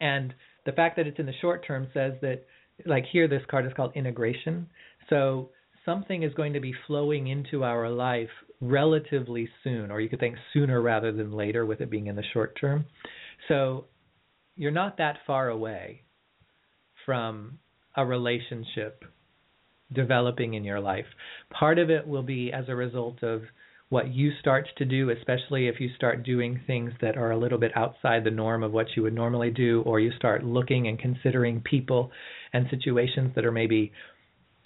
and the fact that it's in the short term says that like here this card is called integration. So something is going to be flowing into our life relatively soon or you could think sooner rather than later with it being in the short term. So you're not that far away from a relationship developing in your life. Part of it will be as a result of what you start to do, especially if you start doing things that are a little bit outside the norm of what you would normally do, or you start looking and considering people and situations that are maybe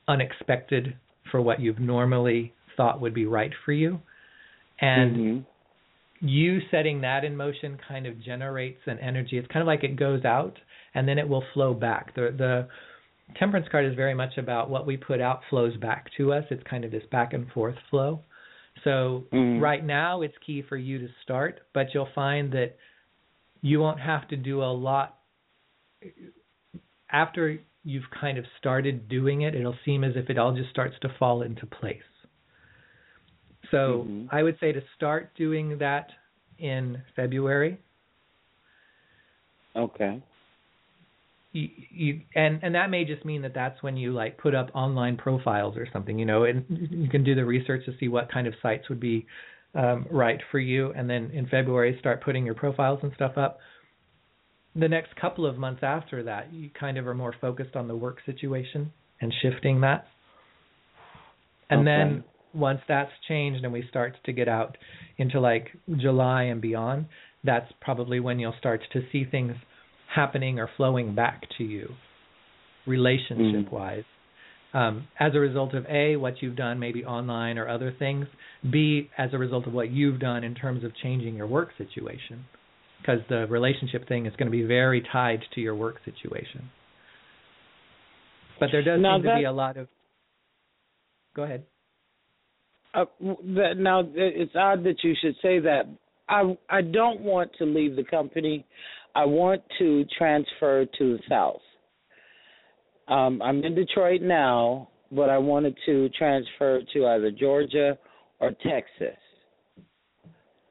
unexpected for what you've normally thought would be right for you. And Mhm. you setting that in motion kind of generates an energy. It's kind of like it goes out and then it will flow back. The the temperance card is very much about what we put out flows back to us. It's kind of this back and forth flow. So Mhm. right now it's key for you to start, but you'll find that you won't have to do a lot after you've kind of started doing it, it'll seem as if it all just starts to fall into place. So Mhm. I would say to start doing that in February. Okay. You, you and and that may just mean that that's when you like put up online profiles or something, you know, and you can do the research to see what kind of sites would be um, right for you, and then in February start putting your profiles and stuff up. The next couple of months after that, you kind of are more focused on the work situation and shifting that. And then once that's changed and we start to get out into like July and beyond, that's probably when you'll start to see things happening or flowing back to you relationship wise um, as a result of a what you've done maybe online or other things b as a result of what you've done in terms of changing your work situation because the relationship thing is going to be very tied to your work situation but there does Now seem to be a lot of go ahead Uh, that, now it's odd that you should say that. I I don't want to leave the company. I want to transfer to the south. Um, I'm in Detroit now, but I wanted to transfer to either Georgia or Texas.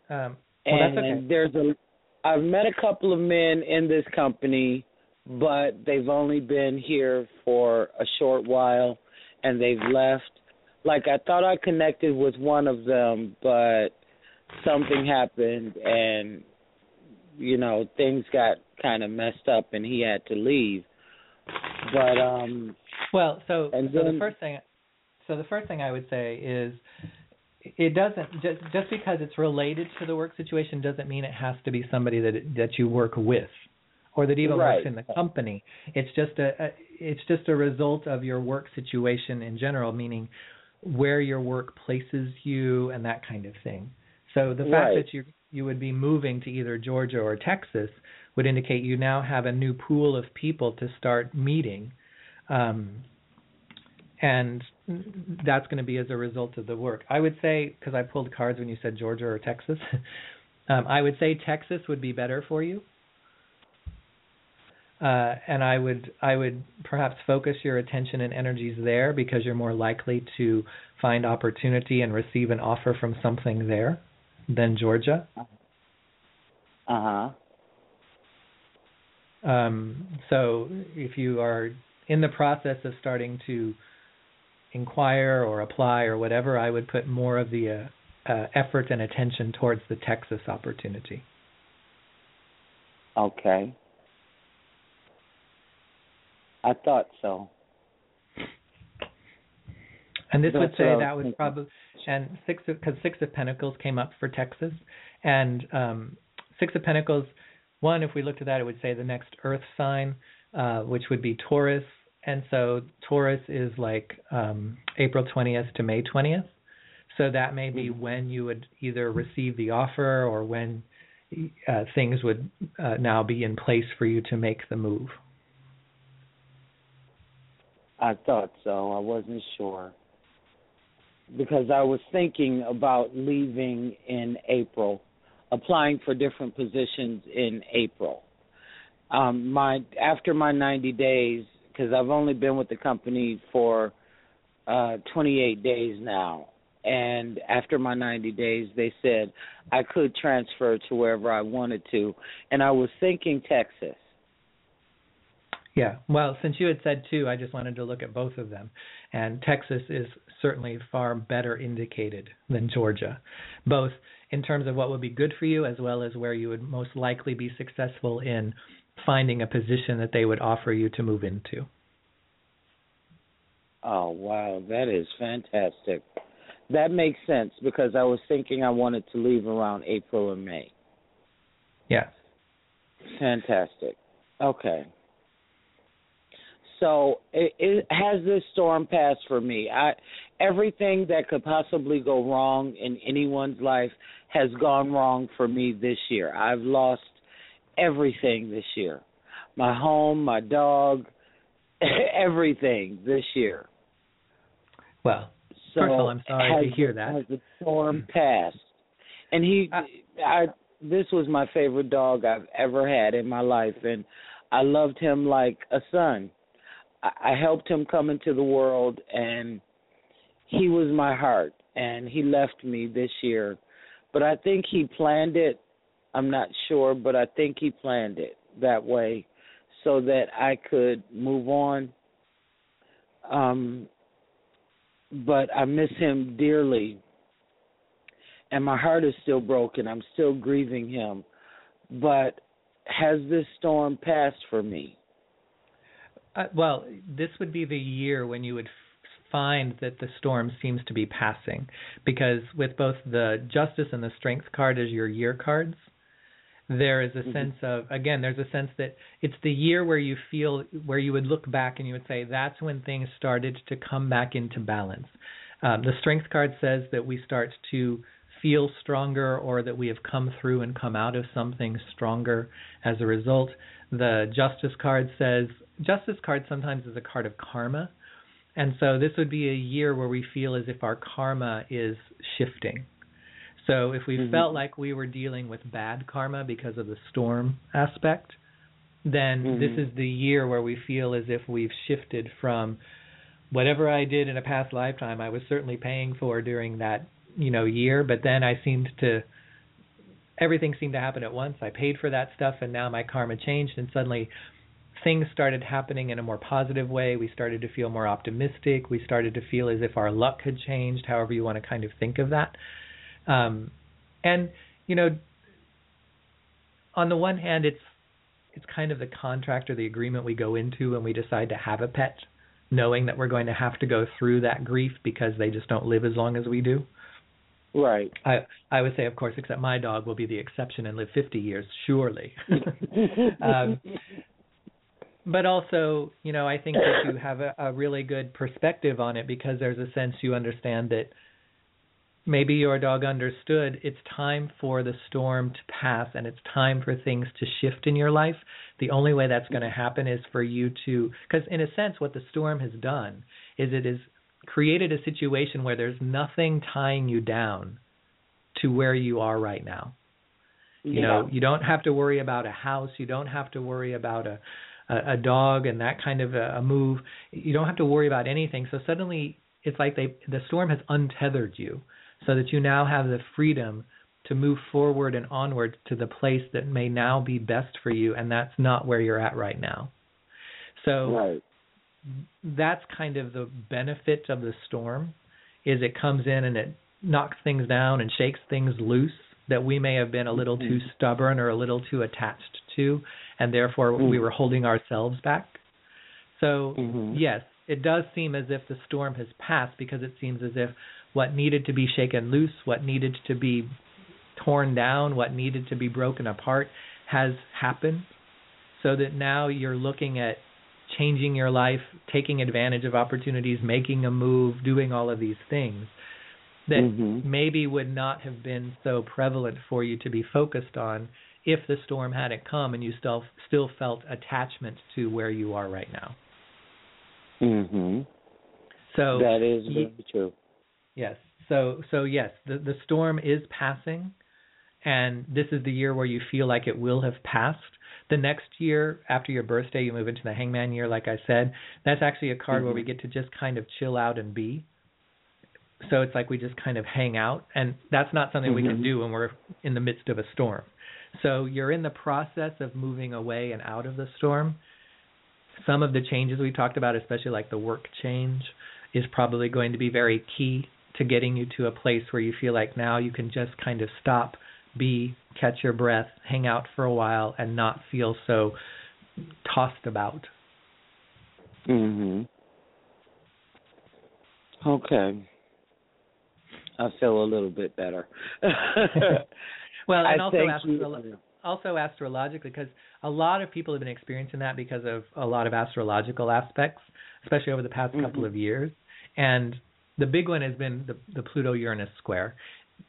um, well and okay there's a I've met a couple of men in this company, but they've only been here for a short while and they've left. Like I thought I connected with one of them, but something happened and you know, things got kind of messed up and he had to leave. But um Well, so And so the first thing, so the first thing I would say is, it doesn't just just because it's related to the work situation doesn't mean it has to be somebody that that you work with, or that even Right. works in the company. It's just a, a it's just a result of your work situation in general, meaning where your work places you and that kind of thing. So the fact Right. that you you would be moving to either Georgia or Texas would indicate you now have a new pool of people to start meeting. Um, and that's going to be as a result of the work. I would say, because I pulled cards when you said Georgia or Texas, um, I would say Texas would be better for you. Uh, and I would I would perhaps focus your attention and energies there because you're more likely to find opportunity and receive an offer from something there than Georgia. uh-huh. Um, so if you are in the process of starting to inquire or apply or whatever, I would put more of the uh, uh, effort and attention towards the Texas opportunity. Okay. I thought so. And this would That's say was that thinking. probably and six because six of Pentacles came up for Texas, and um, six of Pentacles. One, if we looked at that, it would say the next Earth sign, uh, which would be Taurus, and so Taurus is like um, April twentieth to May twentieth. So that may be Mhm. when you would either receive the offer or when uh, things would uh, now be in place for you to make the move. I thought so. I wasn't sure. Because I was thinking about leaving in April, applying for different positions in April. um my after my 90 days because I've only been with the company for uh 28 days now and after my 90 days they said I could transfer to wherever I wanted to and I was thinking Texas Yeah. Well, since you had said two, I just wanted to look at both of them. And Texas is certainly far better indicated than Georgia, both in terms of what would be good for you as well as where you would most likely be successful in finding a position that they would offer you to move into. Oh wow, that is fantastic. That makes sense because I was thinking I wanted to leave around April or May. Yes. Fantastic. Okay. So it, it has this storm passed for me. I everything that could possibly go wrong in anyone's life has gone wrong for me this year. I've lost everything this year. My home, my dog, everything this year. Well, So First of all, I'm sorry has to hear that. Has the storm passed? And he, Uh, I, this was my favorite dog I've ever had in my life, and I loved him like a son. I, I helped him come into the world, and he was my heart. And he left me this year, but I think he planned it. I'm not sure, but I think he planned it that way so that I could move on. Um, but I miss him dearly. And my heart is still broken. I'm still grieving him. But has this storm passed for me? Uh, well, this would be the year when you would find that the storm seems to be passing, because with both the Justice and the Strength card as your year cards, there is a Mhm. sense of again, there's a sense that it's the year where you feel where you would look back and you would say that's when things started to come back into balance. Um, the Strength card says that we start to feel stronger or that we have come through and come out of something stronger as a result. The Justice card says Justice card sometimes is a card of karma. And so this would be a year where we feel as if our karma is shifting. So if we Mhm. felt like we were dealing with bad karma because of the storm aspect, then this Mhm. is the year where we feel as if we've shifted from whatever I did in a past lifetime I was certainly paying for during that, you know, year, but then I seemed to everything seemed to happen at once. I paid for that stuff and now my karma changed and suddenly things started happening in a more positive way. We started to feel more optimistic. We started to feel as if our luck had changed, however you want to kind of think of that. Um, and you know, on the one hand, it's it's kind of the contract or the agreement we go into when we decide to have a pet, knowing that we're going to have to go through that grief because they just don't live as long as we do. Right. I I would say, of course, except my dog will be the exception and live 50 years, surely. um, but also, you know, I think that you have a, a really good perspective on it because there's a sense you understand that maybe your dog understood it's time for the storm to pass and it's time for things to shift in your life. The only way that's going to happen is for you to, because in a sense, what the storm has done is it has created a situation where there's nothing tying you down to where you are right now. You know, you don't have to worry about a house. You don't have to worry about a a, a dog and that kind of a, a move. You don't have to worry about anything. So suddenly, it's like they the storm has untethered you, so that you now have the freedom to move forward and onward to the place that may now be best for you, and that's not where you're at right now. So right. that's kind of the benefit of the storm is it comes in and it knocks things down and shakes things loose that we may have been a little too mm-hmm. stubborn or a little too attached to and therefore we Mhm. were holding ourselves back. So Mhm. yes, it does seem as if the storm has passed because it seems as if what needed to be shaken loose, what needed to be torn down, what needed to be broken apart has happened so that now you're looking at changing your life, taking advantage of opportunities, making a move, doing all of these things that Mhm. maybe would not have been so prevalent for you to be focused on if the storm hadn't come and you still still felt attachment to where you are right now. Mhm. So that is very true. Yes. So so yes, the the storm is passing, and this is the year where you feel like it will have passed. The next year after your birthday, you move into the Hangman year, like I said. That's actually a card mm-hmm. where we get to just kind of chill out and be. So it's like we just kind of hang out, and that's not something mm-hmm. we can mm-hmm. do when we're in the midst of a storm. So you're in the process of moving away and out of the storm. Some of the changes we talked about, especially like the work change, is probably going to be very key to getting you to a place where you feel like now you can just kind of stop, be, catch your breath, hang out for a while, and not feel so tossed about. Mhm. Okay. I feel a little bit better. well, and I also astro- also astrologically, because a lot of people have been experiencing that because of a lot of astrological aspects, especially over the past mm-hmm. couple of years. And the big one has been the, the Pluto Uranus square.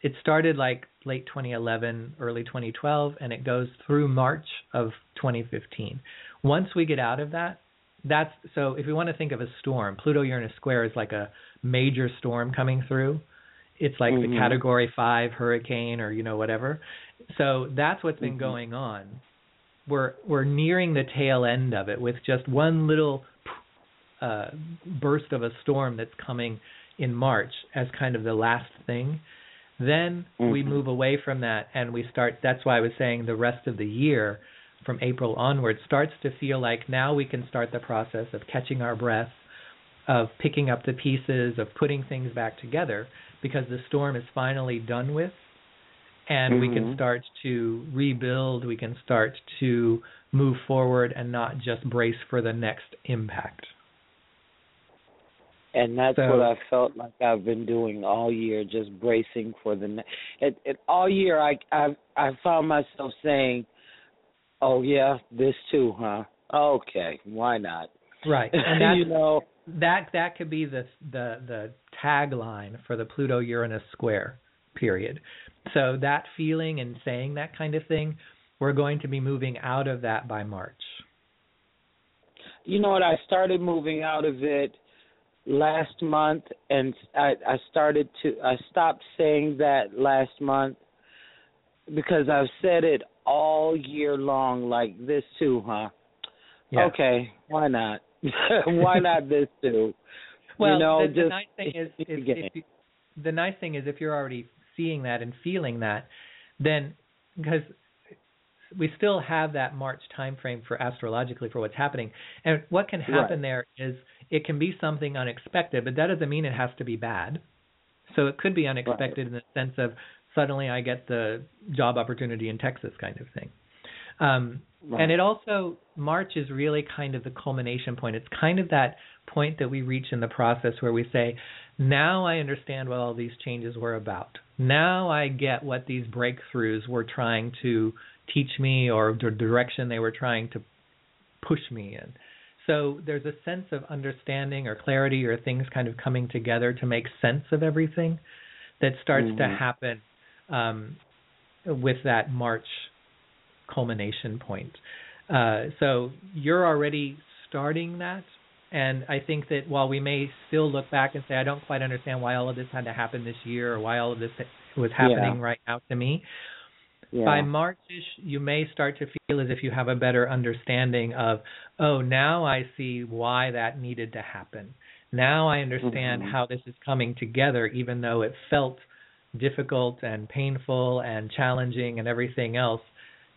It started like late 2011, early 2012, and it goes through March of 2015. Once we get out of that, that's so if we want to think of a storm, Pluto Uranus square is like a major storm coming through. It's like mm-hmm. the category 5 hurricane or you know whatever. So that's what's been mm-hmm. going on. We're we're nearing the tail end of it with just one little uh, burst of a storm that's coming in March as kind of the last thing. Then mm-hmm. we move away from that and we start. That's why I was saying the rest of the year, from April onward, starts to feel like now we can start the process of catching our breath, of picking up the pieces, of putting things back together, because the storm is finally done with, and mm-hmm. we can start to rebuild. We can start to move forward and not just brace for the next impact and that's so, what I felt like I've been doing all year, just bracing for the. next. it, it, all year, I I I found myself saying, "Oh yeah, this too, huh? Okay, why not?" Right, and you know that that could be the the the tagline for the Pluto Uranus square period. So that feeling and saying that kind of thing, we're going to be moving out of that by March. You know what? I started moving out of it last month, and I, I started to I stopped saying that last month because I've said it all year long, like this too, huh? Yeah. Okay, why not? why not this too? Well, you know, the, the nice thing is, if, if you, the nice thing is if you're already seeing that and feeling that, then because we still have that March time frame for astrologically for what's happening, and what can happen right. there is it can be something unexpected, but that doesn't mean it has to be bad. So it could be unexpected right. in the sense of suddenly I get the job opportunity in Texas kind of thing. Um, right. And it also March is really kind of the culmination point. It's kind of that point that we reach in the process where we say, now I understand what all these changes were about. Now I get what these breakthroughs were trying to teach me or the direction they were trying to push me in. So there's a sense of understanding or clarity or things kind of coming together to make sense of everything that starts mm-hmm. to happen um, with that March culmination point. Uh, so you're already starting that. And I think that while we may still look back and say, I don't quite understand why all of this had to happen this year or why all of this was happening yeah. right now to me, yeah. by Marchish, you may start to feel as if you have a better understanding of, oh, now I see why that needed to happen. Now I understand mm-hmm. how this is coming together, even though it felt difficult and painful and challenging and everything else.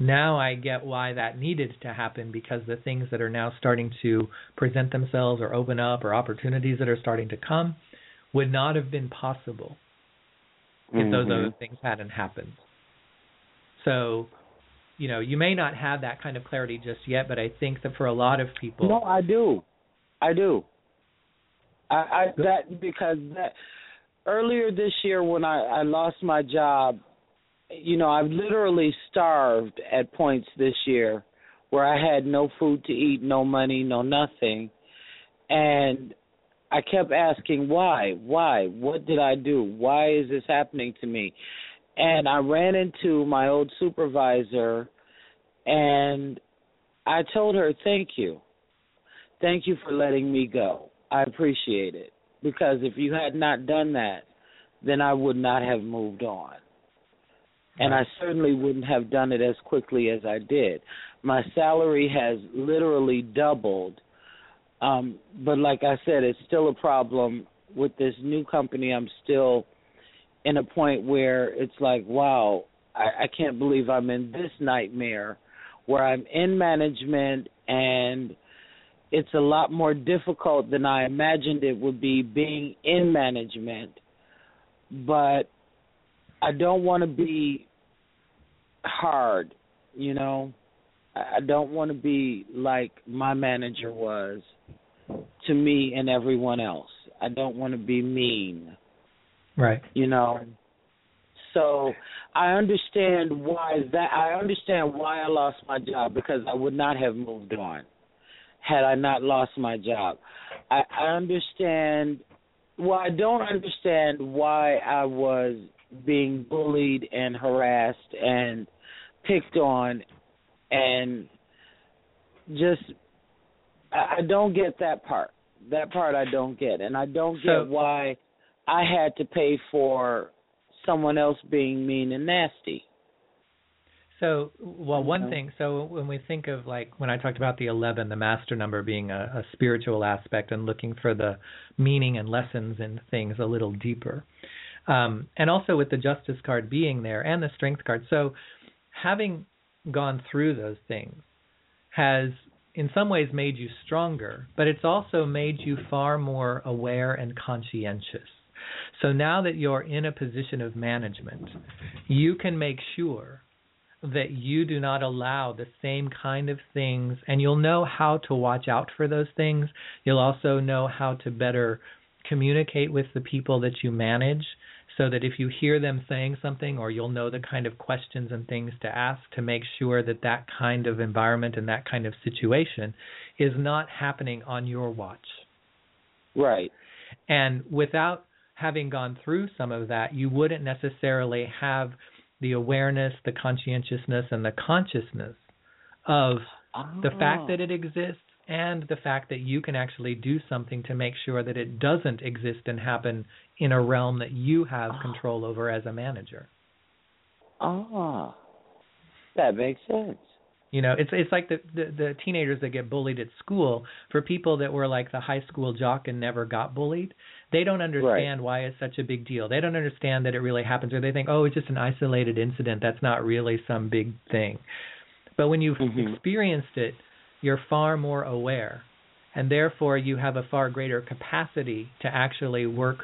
Now I get why that needed to happen because the things that are now starting to present themselves or open up or opportunities that are starting to come would not have been possible if mm-hmm. those other things hadn't happened. So, you know, you may not have that kind of clarity just yet, but I think that for a lot of people, no, I do, I do. I, I that because that earlier this year when I I lost my job, you know, I've literally starved at points this year where I had no food to eat, no money, no nothing. And I kept asking why? Why? What did I do? Why is this happening to me? and I ran into my old supervisor and I told her, Thank you. Thank you for letting me go. I appreciate it. Because if you had not done that, then I would not have moved on. And. I certainly wouldn't have done it as quickly as I did. My salary has literally doubled. Um, but like I said, it's still a problem with this new company. I'm still in a point where it's like, wow, I, I can't believe I'm in this nightmare where I'm in management and it's a lot more difficult than I imagined it would be being in management. But I don't want to be hard, you know. I don't want to be like my manager was to me and everyone else. I don't want to be mean, Right. you know. So I understand why that I understand why I lost my job because I would not have moved on had I not lost my job. I, I understand well, I don't understand why I was being bullied and harassed and picked on and just I don't get that part. That part I don't get. And I don't So- get why I had to pay for someone else being mean and nasty. So, well, one thing. So, when we think of like when I talked about the eleven, the master number being a, a spiritual aspect and looking for the meaning and lessons in things a little deeper, um, and also with the justice card being there and the strength card. So, having gone through those things has in some ways made you stronger, but it's also made you far more aware and conscientious. So now that you're in a position of management, you can make sure that you do not allow the same kind of things and you'll know how to watch out for those things. You'll also know how to better communicate with the people that you manage so that if you hear them saying something or you'll know the kind of questions and things to ask to make sure that that kind of environment and that kind of situation is not happening on your watch. Right. And without having gone through some of that, you wouldn't necessarily have the awareness, the conscientiousness, and the consciousness of the fact ah. that it exists and the fact that you can actually do something to make sure that it doesn't exist and happen in a realm that you have control over as a manager. Ah. That makes sense. You know, it's it's like the, the the teenagers that get bullied at school. For people that were like the high school jock and never got bullied, they don't understand why it's such a big deal. They don't understand that it really happens, or they think, oh, it's just an isolated incident. That's not really some big thing. But when you've Mhm. experienced it, you're far more aware, and therefore you have a far greater capacity to actually work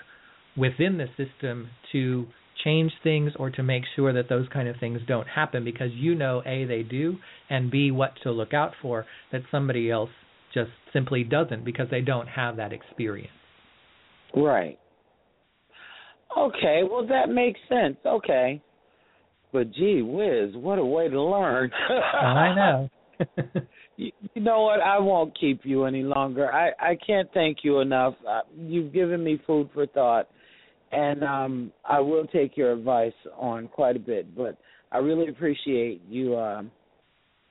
within the system to change things or to make sure that those kind of things don't happen because you know a they do and b what to look out for that somebody else just simply doesn't because they don't have that experience. Right. Okay, well that makes sense. Okay. But gee whiz, what a way to learn. I know. you, you know what? I won't keep you any longer. I I can't thank you enough. Uh, you've given me food for thought, and um I will take your advice on quite a bit. But I really appreciate you um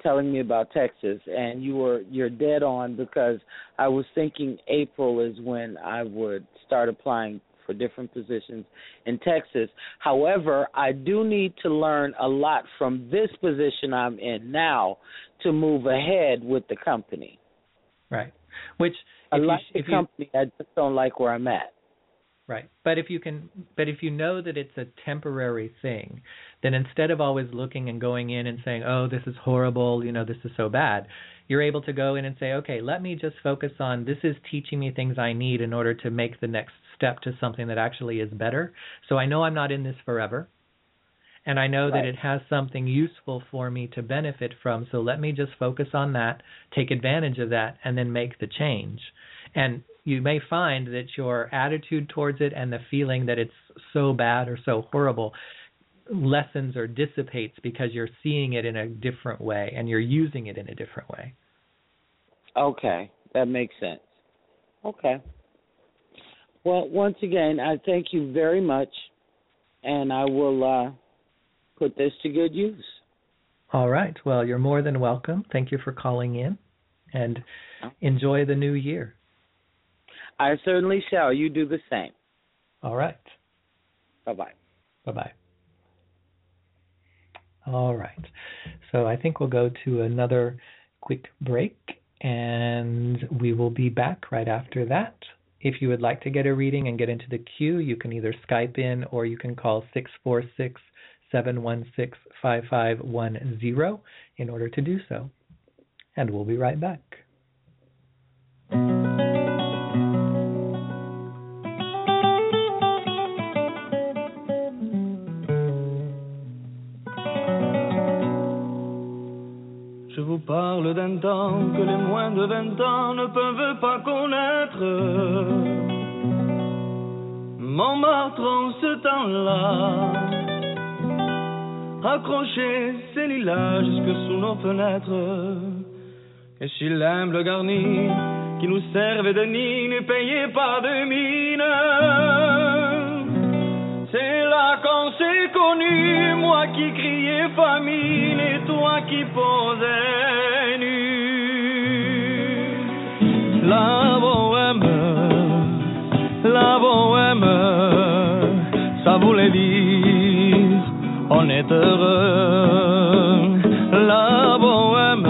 telling me about Texas, and you were you're dead on because I was thinking April is when I would start applying for different positions in Texas. However, I do need to learn a lot from this position I'm in now to move ahead with the company. right. Which I if you, like the if you company, I just don't like where I'm at. Right. But if you can but if you know that it's a temporary thing, then instead of always looking and going in and saying, "Oh, this is horrible, you know, this is so bad." You're able to go in and say, "Okay, let me just focus on this is teaching me things I need in order to make the next step to something that actually is better. So I know I'm not in this forever." And I know that it has something useful for me to benefit from. So let me just focus on that, take advantage of that, and then make the change. And you may find that your attitude towards it and the feeling that it's so bad or so horrible lessens or dissipates because you're seeing it in a different way and you're using it in a different way. Okay, that makes sense. Okay. Well, once again, I thank you very much, and I will uh, put this to good use. All right. Well, you're more than welcome. Thank you for calling in and enjoy the new year. I certainly shall. You do the same. All right. Bye bye. Bye bye. All right. So I think we'll go to another quick break and we will be back right after that. If you would like to get a reading and get into the queue, you can either Skype in or you can call 646 716 5510 in order to do so. And we'll be right back. Je vous parle d'un temps que les moins de vingt ans ne peuvent pas connaître. Montmartre en ce temps-là, accroché ses lilas jusque sous nos fenêtres. Et si l'humble garni qui nous servait de nid ne payait pas de mine, c'est là qu'on s'est connu, moi qui criais famine et toi qui posais on est heureux. La bohème,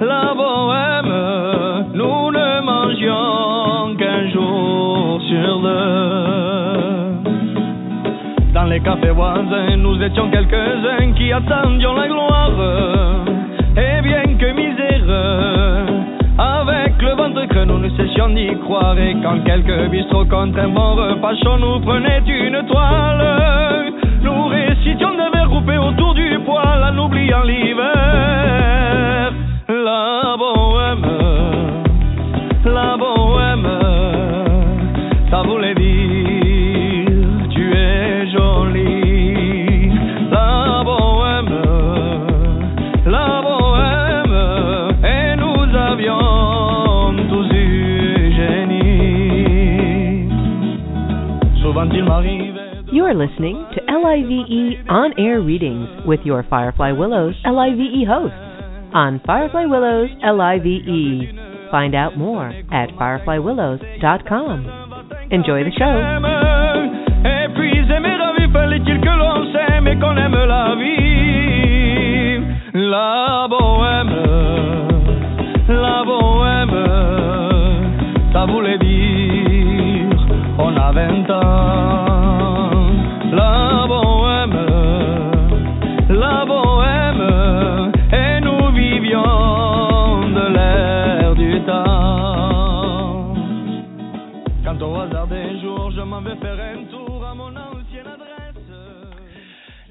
la bohème, nous ne mangions qu'un jour sur deux. Dans les cafés voisins, nous étions quelques-uns qui attendions la gloire. Et bien que misère, avec le ventre que nous ne cessions d'y croire. Et quand quelques bistrots contre un bon nous prenaient une toile, nous récitions des vers groupés autour du poêle en oubliant l'hiver. La bohème, la bohème, ça voulait dire tu es jolie. La bohème, la bohème, et nous avions tous eu génie. Souvent il You're listening to LIVE On Air Readings with your Firefly Willows LIVE hosts on Firefly Willows LIVE. Find out more at fireflywillows.com. Enjoy the show.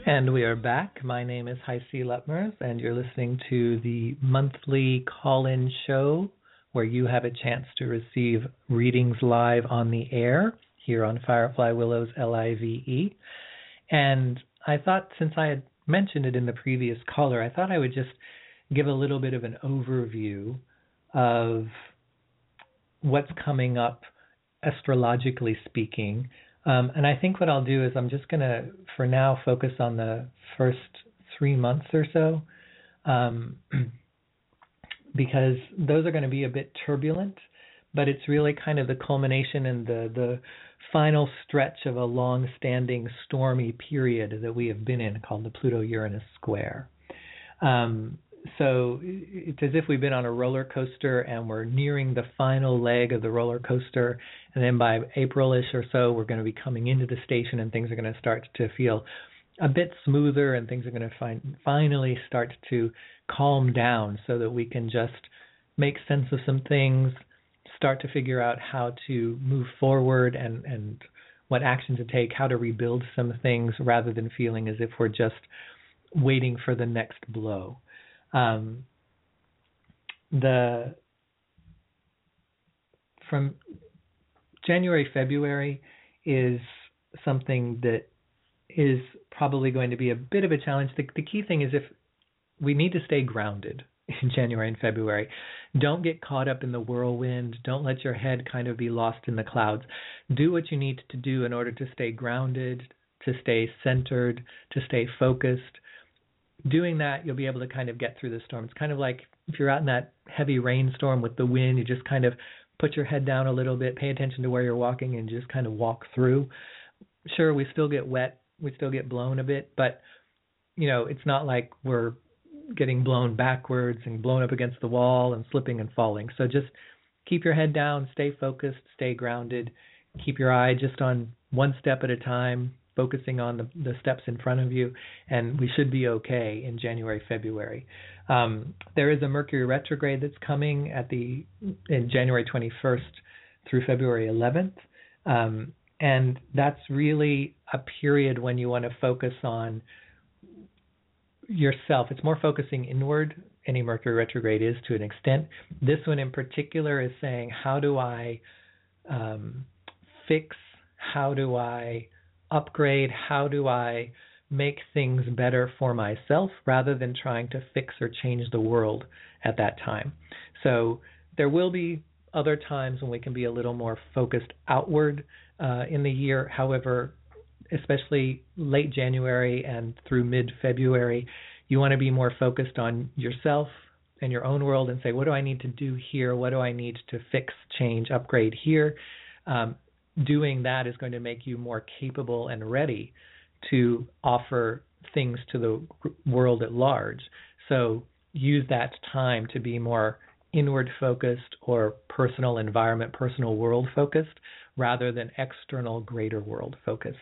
And we are back. My name is HiC Luttmers, and you're listening to the monthly call in show where you have a chance to receive readings live on the air here on Firefly Willows LIVE. And I thought, since I had mentioned it in the previous caller, I thought I would just give a little bit of an overview of what's coming up astrologically speaking. Um, and I think what I'll do is I'm just going to, for now, focus on the first three months or so, um, because those are going to be a bit turbulent. But it's really kind of the culmination and the the final stretch of a long-standing stormy period that we have been in, called the Pluto-Uranus square. Um, so it's as if we've been on a roller coaster and we're nearing the final leg of the roller coaster and then by Aprilish or so we're going to be coming into the station and things are going to start to feel a bit smoother and things are going to finally start to calm down so that we can just make sense of some things, start to figure out how to move forward and and what action to take, how to rebuild some things rather than feeling as if we're just waiting for the next blow. Um, the from January February is something that is probably going to be a bit of a challenge. The, the key thing is if we need to stay grounded in January and February. Don't get caught up in the whirlwind. Don't let your head kind of be lost in the clouds. Do what you need to do in order to stay grounded, to stay centered, to stay focused. Doing that, you'll be able to kind of get through the storm. It's kind of like if you're out in that heavy rainstorm with the wind, you just kind of put your head down a little bit, pay attention to where you're walking, and just kind of walk through. Sure, we still get wet, we still get blown a bit, but you know, it's not like we're getting blown backwards and blown up against the wall and slipping and falling. So just keep your head down, stay focused, stay grounded, keep your eye just on one step at a time, focusing on the, the steps in front of you, and we should be okay in January, February. Um, there is a Mercury retrograde that's coming at the in January 21st through February 11th, um, and that's really a period when you want to focus on yourself. It's more focusing inward. Any Mercury retrograde is to an extent. This one in particular is saying, how do I um, fix? How do I upgrade? How do I make things better for myself rather than trying to fix or change the world at that time? So there will be other times when we can be a little more focused outward uh, in the year. However, especially late January and through mid February, you want to be more focused on yourself and your own world and say, what do I need to do here? What do I need to fix, change, upgrade here? Um, doing that is going to make you more capable and ready to offer things to the world at large. So use that time to be more inward focused or personal environment, personal world focused rather than external greater world focused.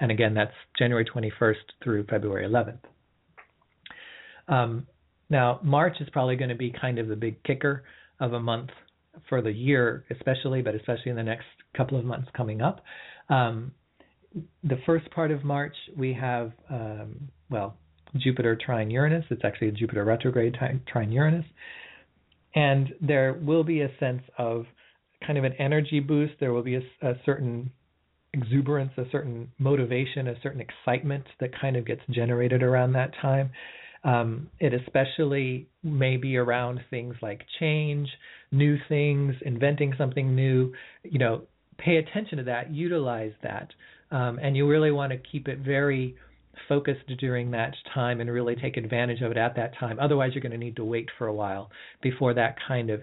And again, that's January 21st through February 11th. Um, now, March is probably going to be kind of the big kicker of a month for the year, especially, but especially in the next couple of months coming up. Um, the first part of March, we have, um, well, Jupiter trine Uranus. It's actually a Jupiter retrograde trine Uranus. And there will be a sense of kind of an energy boost. There will be a, a certain exuberance, a certain motivation, a certain excitement that kind of gets generated around that time. Um, it especially may be around things like change, new things, inventing something new. You know, pay attention to that, utilize that, um, and you really want to keep it very focused during that time and really take advantage of it at that time. Otherwise, you're going to need to wait for a while before that kind of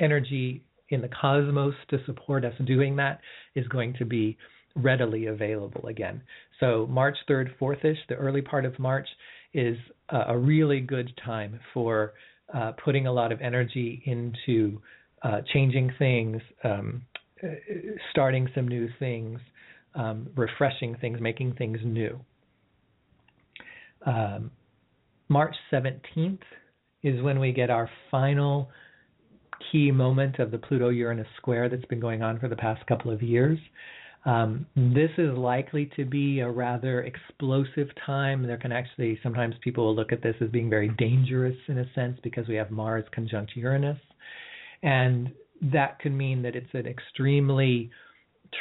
energy in the cosmos to support us doing that is going to be readily available again. So March 3rd, 4th ish, the early part of March, is a really good time for uh, putting a lot of energy into uh, changing things, um, starting some new things, um, refreshing things, making things new. Um, March 17th is when we get our final key moment of the Pluto Uranus square that's been going on for the past couple of years. Um, this is likely to be a rather explosive time. There can actually, sometimes people will look at this as being very dangerous in a sense because we have Mars conjunct Uranus. And that could mean that it's an extremely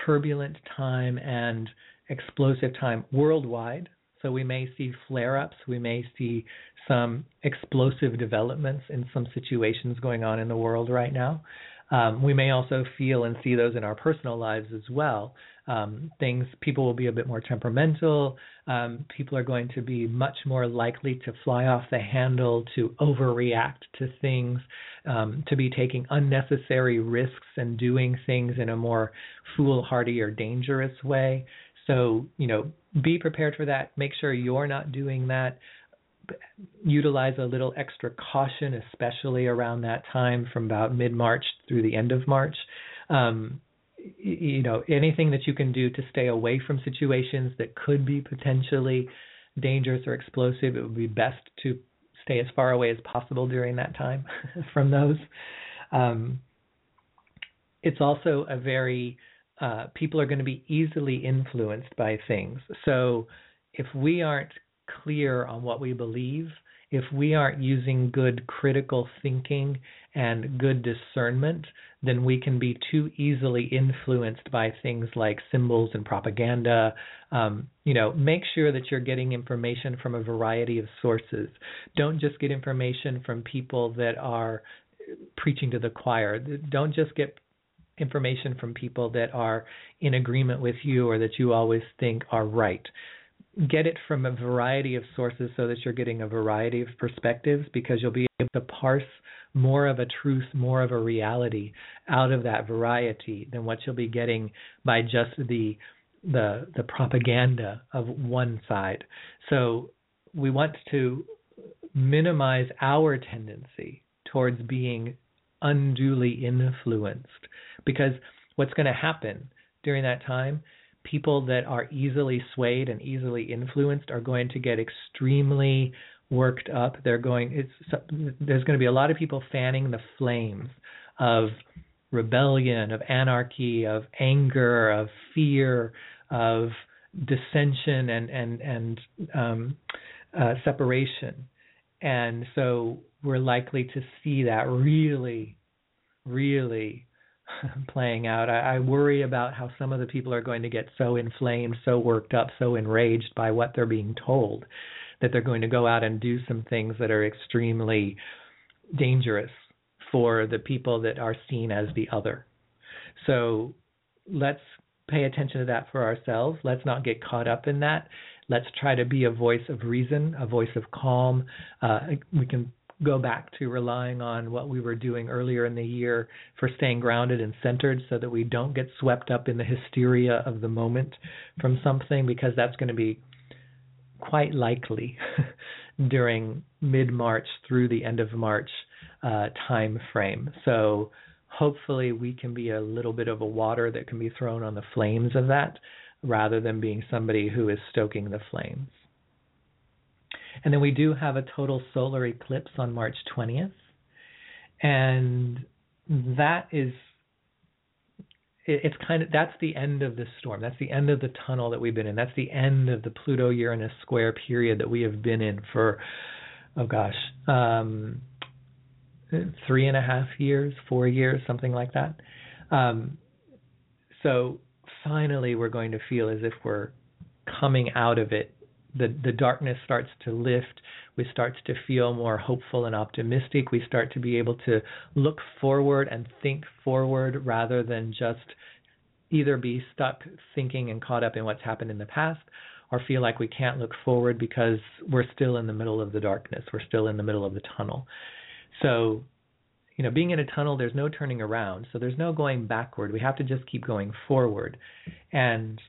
turbulent time and explosive time worldwide. So we may see flare ups, we may see some explosive developments in some situations going on in the world right now. Um, we may also feel and see those in our personal lives as well. Um, things, people will be a bit more temperamental. Um, people are going to be much more likely to fly off the handle, to overreact to things, um, to be taking unnecessary risks and doing things in a more foolhardy or dangerous way. So, you know, be prepared for that. Make sure you're not doing that utilize a little extra caution, especially around that time from about mid March through the end of March. Um, you know, anything that you can do to stay away from situations that could be potentially dangerous or explosive, it would be best to stay as far away as possible during that time from those. Um, it's also a very uh, people are going to be easily influenced by things. So if we aren't clear on what we believe, if we aren't using good critical thinking and good discernment, then we can be too easily influenced by things like symbols and propaganda. Um, you know, make sure that you're getting information from a variety of sources. Don't just get information from people that are preaching to the choir. Don't just get information from people that are in agreement with you or that you always think are right get it from a variety of sources so that you're getting a variety of perspectives because you'll be able to parse more of a truth, more of a reality out of that variety than what you'll be getting by just the the the propaganda of one side. So we want to minimize our tendency towards being unduly influenced because what's going to happen during that time people that are easily swayed and easily influenced are going to get extremely worked up. They're going it's there's going to be a lot of people fanning the flames of rebellion of anarchy of anger of fear of dissension and and and um, uh, separation. And so we're likely to see that really, really playing out. I, I worry about how some of the people are going to get so inflamed, so worked up, so enraged by what they're being told that they're going to go out and do some things that are extremely dangerous for the people that are seen as the other. So let's pay attention to that for ourselves. Let's not get caught up in that. Let's try to be a voice of reason, a voice of calm. Uh, we can go back to relying on what we were doing earlier in the year for staying grounded and centered so that we don't get swept up in the hysteria of the moment from something because that's going to be quite likely during mid March through the end of March uh, time frame. So hopefully we can be a little bit of a water that can be thrown on the flames of that rather than being somebody who is stoking the flames. And then we do have a total solar eclipse on March 20th. And that is it's kind of that's the end of the storm. That's the end of the tunnel that we've been in. That's the end of the Pluto Uranus square period that we have been in for oh gosh, um, three and a half years, four years, something like that. Um, so finally we're going to feel as if we're coming out of it. The the darkness starts to lift. We start to feel more hopeful and optimistic. We start to be able to look forward and think forward rather than just either be stuck thinking and caught up in what's happened in the past or feel like we can't look forward because we're still in the middle of the darkness. We're still in the middle of the tunnel. So you know, being in a tunnel, there's no turning around, so there's no going backward. We have to just keep going forward, and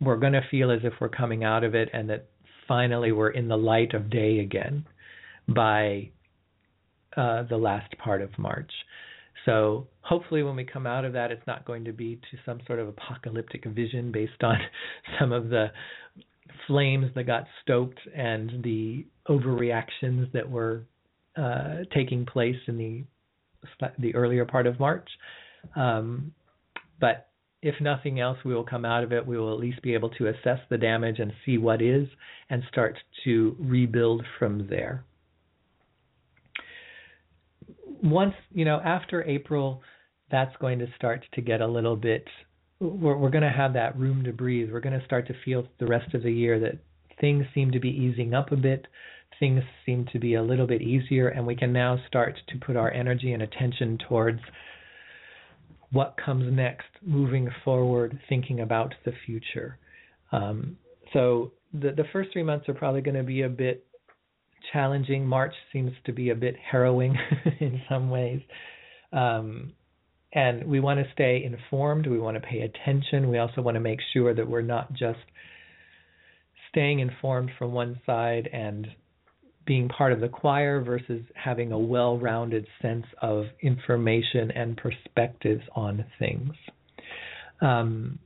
we're going to feel as if we're coming out of it, and that finally we're in the light of day again by uh, the last part of March. So hopefully, when we come out of that, it's not going to be to some sort of apocalyptic vision based on some of the flames that got stoked and the overreactions that were uh, taking place in the the earlier part of March. Um, but if nothing else, we will come out of it. We will at least be able to assess the damage and see what is and start to rebuild from there. Once, you know, after April, that's going to start to get a little bit, we're, we're going to have that room to breathe. We're going to start to feel the rest of the year that things seem to be easing up a bit things seem to be a little bit easier, and we can now start to put our energy and attention towards what comes next, moving forward, thinking about the future. Um, so the the first three months are probably going to be a bit challenging. March seems to be a bit harrowing in some ways. Um, and we want to stay informed. We want to pay attention. We also want to make sure that we're not just staying informed from one side and being part of the choir versus having a well rounded sense of information and perspectives on things. Um,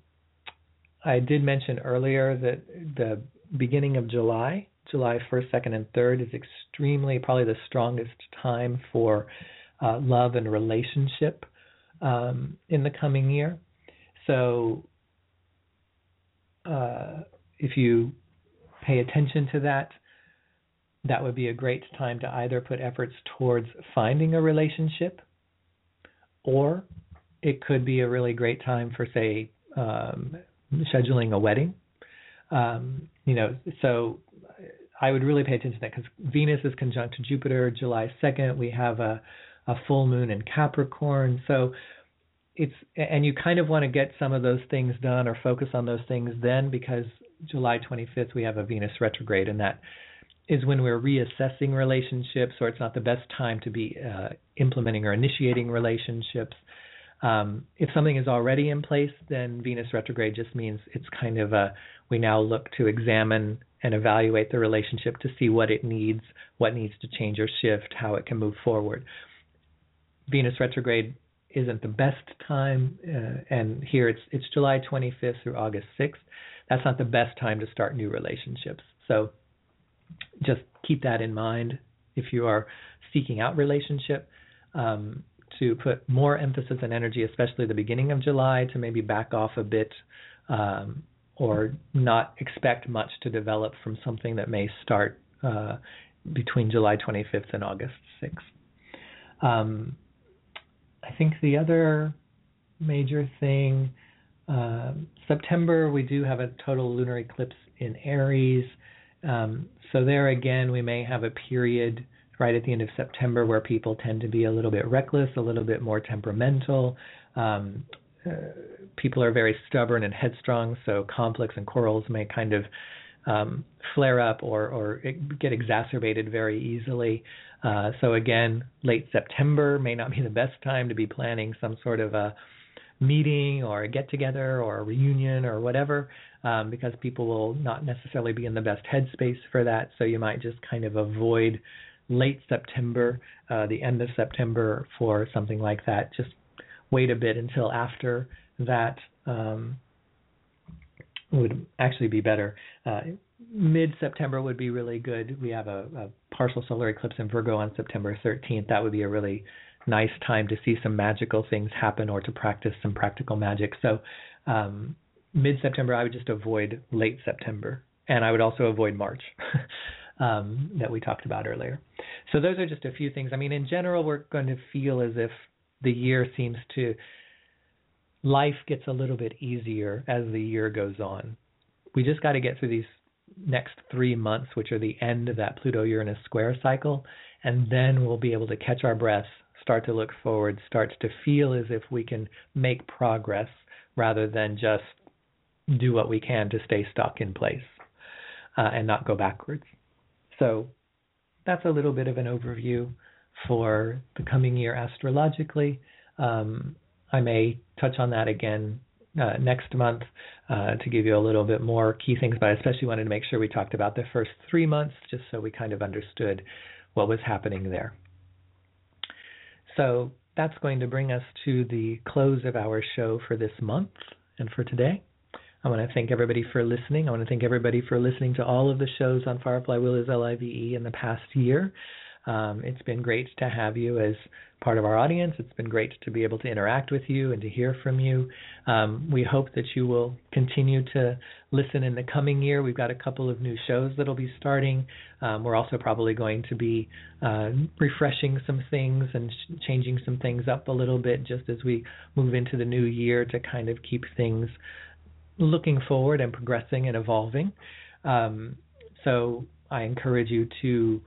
I did mention earlier that the beginning of July, July 1st, 2nd, and 3rd, is extremely, probably the strongest time for uh, love and relationship um, in the coming year. So, uh, if you pay attention to that, that would be a great time to either put efforts towards finding a relationship or it could be a really great time for say um, scheduling a wedding. Um, you know so i would really pay attention to that because venus is conjunct to jupiter july 2nd we have a, a full moon in capricorn. So it's and you kind of want to get some of those things done or focus on those things then because july 25th we have a venus retrograde and that is when we're reassessing relationships, or it's not the best time to be uh, implementing or initiating relationships. Um, if something is already in place, then Venus retrograde just means it's kind of a we now look to examine and evaluate the relationship to see what it needs, what needs to change or shift, how it can move forward. Venus retrograde isn't the best time, uh, and here it's it's July 25th through August 6th. That's not the best time to start new relationships. So just keep that in mind if you are seeking out relationship. Um, to put more emphasis and energy, especially the beginning of July, to maybe back off a bit um, or not expect much to develop from something that may start uh, between July 25th and August 6th. Um, I think the other major thing, uh, September, we do have a total lunar eclipse in Aries. Um, so there again, we may have a period right at the end of September where people tend to be a little bit reckless, a little bit more temperamental. Um, uh, people are very stubborn and headstrong, so conflicts and quarrels may kind of um, flare up or, or get exacerbated very easily. Uh, so again, late September may not be the best time to be planning some sort of a meeting or a get together or a reunion or whatever, um, because people will not necessarily be in the best headspace for that. So you might just kind of avoid late September, uh, the end of September for something like that. Just wait a bit until after that um, would actually be better. Uh, Mid September would be really good. We have a, a partial solar eclipse in Virgo on September 13th. That would be a really nice time to see some magical things happen or to practice some practical magic. So, um, mid September, I would just avoid late September, and I would also avoid March. um, that we talked about earlier. So those are just a few things. I mean, in general, we're going to feel as if the year seems to life gets a little bit easier as the year goes on. We just got to get through these next three months, which are the end of that Pluto Uranus square cycle, and then we'll be able to catch our breath, start to look forward, start to feel as if we can make progress rather than just do what we can to stay stuck in place uh, and not go backwards. So that's a little bit of an overview for the coming year astrologically. Um, I may touch on that again uh, next month uh, to give you a little bit more key things, but I especially wanted to make sure we talked about the first three months just so we kind of understood what was happening there. So that's going to bring us to the close of our show for this month and for today. I want to thank everybody for listening. I want to thank everybody for listening to all of the shows on Firefly Willows LIVE in the past year. Um, it's been great to have you as part of our audience. It's been great to be able to interact with you and to hear from you. Um, we hope that you will continue to listen in the coming year. We've got a couple of new shows that'll be starting. Um, we're also probably going to be uh, refreshing some things and sh- changing some things up a little bit just as we move into the new year to kind of keep things looking forward and progressing and evolving. Um, so I encourage you to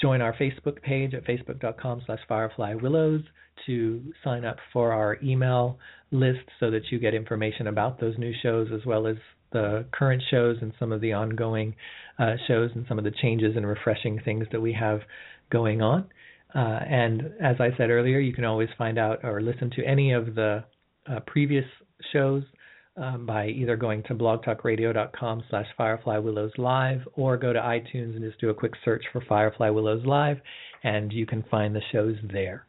join our Facebook page at facebook.com slash fireflywillows to sign up for our email list so that you get information about those new shows as well as the current shows and some of the ongoing uh, shows and some of the changes and refreshing things that we have going on. Uh, and as I said earlier, you can always find out or listen to any of the uh, previous shows um, by either going to blogtalkradio.com slash Firefly Willows Live or go to iTunes and just do a quick search for Firefly Willows Live and you can find the shows there.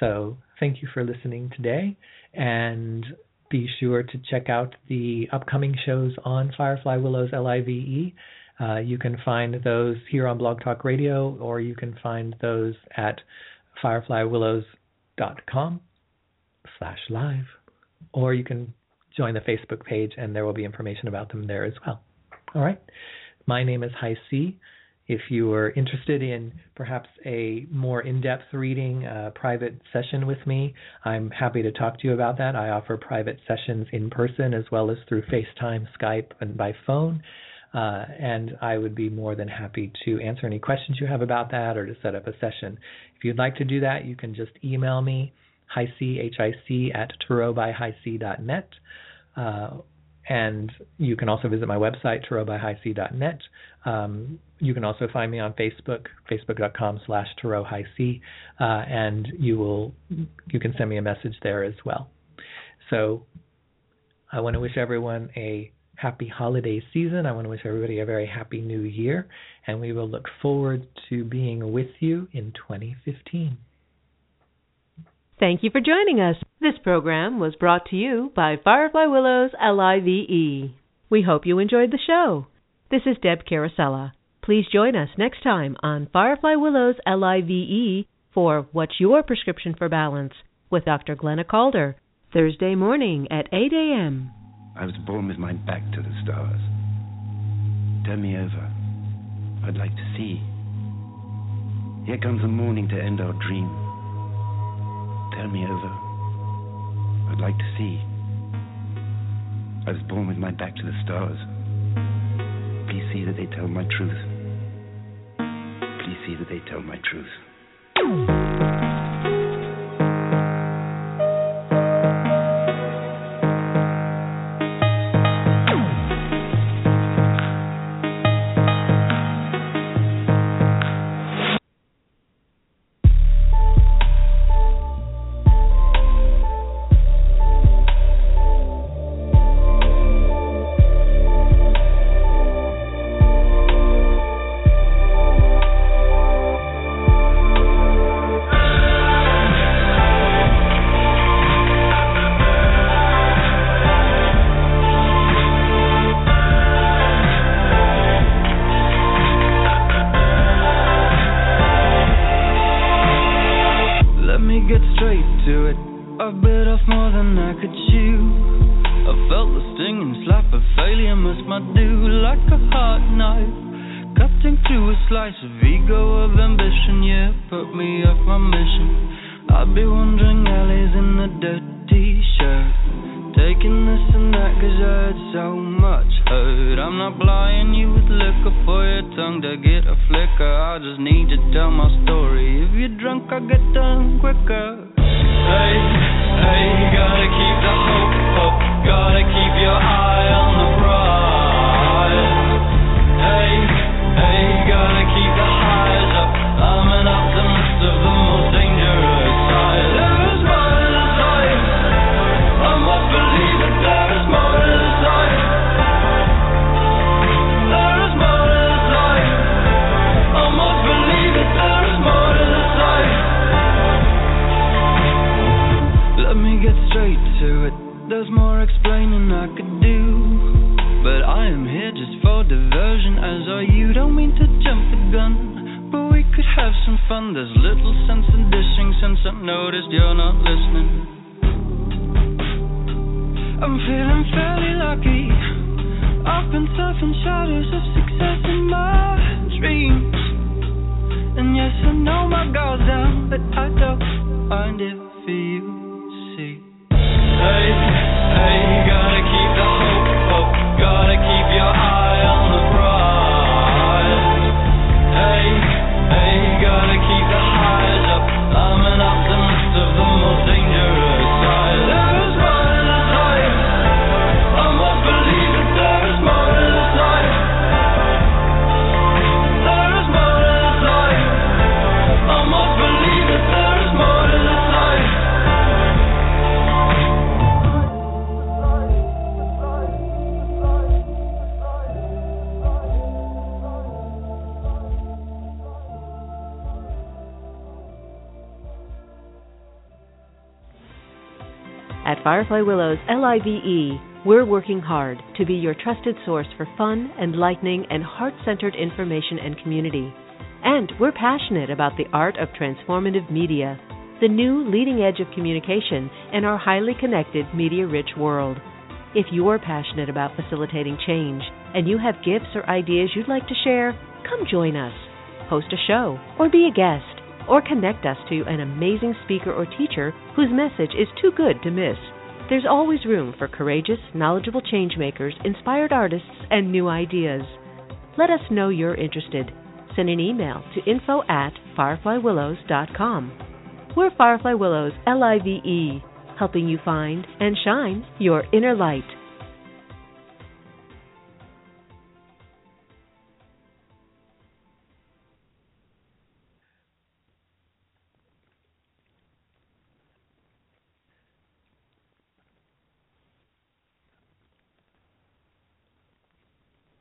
So thank you for listening today and be sure to check out the upcoming shows on Firefly Willows LIVE. Uh, you can find those here on Blog Talk Radio or you can find those at fireflywillows.com slash live or you can join the Facebook page, and there will be information about them there as well. All right. My name is Hi C. If you are interested in perhaps a more in-depth reading, uh, private session with me, I'm happy to talk to you about that. I offer private sessions in person as well as through FaceTime, Skype, and by phone. Uh, and I would be more than happy to answer any questions you have about that or to set up a session. If you'd like to do that, you can just email me, hic, H-I-C, at tarotbyhic.net. Uh, and you can also visit my website, tarotbyhic.net. Um, you can also find me on Facebook, facebook.com slash tarothighc, uh, and you will you can send me a message there as well. So I want to wish everyone a happy holiday season. I want to wish everybody a very happy new year, and we will look forward to being with you in 2015. Thank you for joining us. This program was brought to you by Firefly Willows LIVE. We hope you enjoyed the show. This is Deb Carosella. Please join us next time on Firefly Willows LIVE for What's Your Prescription for Balance with Dr. Glenna Calder, Thursday morning at 8 a.m. I was born with my back to the stars. Turn me over. I'd like to see. Here comes the morning to end our dream. Turn me over. I'd like to see. I was born with my back to the stars. Please see that they tell my truth. Please see that they tell my truth. Firefly Willows LIVE, we're working hard to be your trusted source for fun, enlightening, and heart centered information and community. And we're passionate about the art of transformative media, the new leading edge of communication in our highly connected, media rich world. If you're passionate about facilitating change and you have gifts or ideas you'd like to share, come join us. Host a show or be a guest or connect us to an amazing speaker or teacher whose message is too good to miss. There's always room for courageous, knowledgeable changemakers, inspired artists, and new ideas. Let us know you're interested. Send an email to info at fireflywillows.com. We're Firefly Willows, L I V E, helping you find and shine your inner light.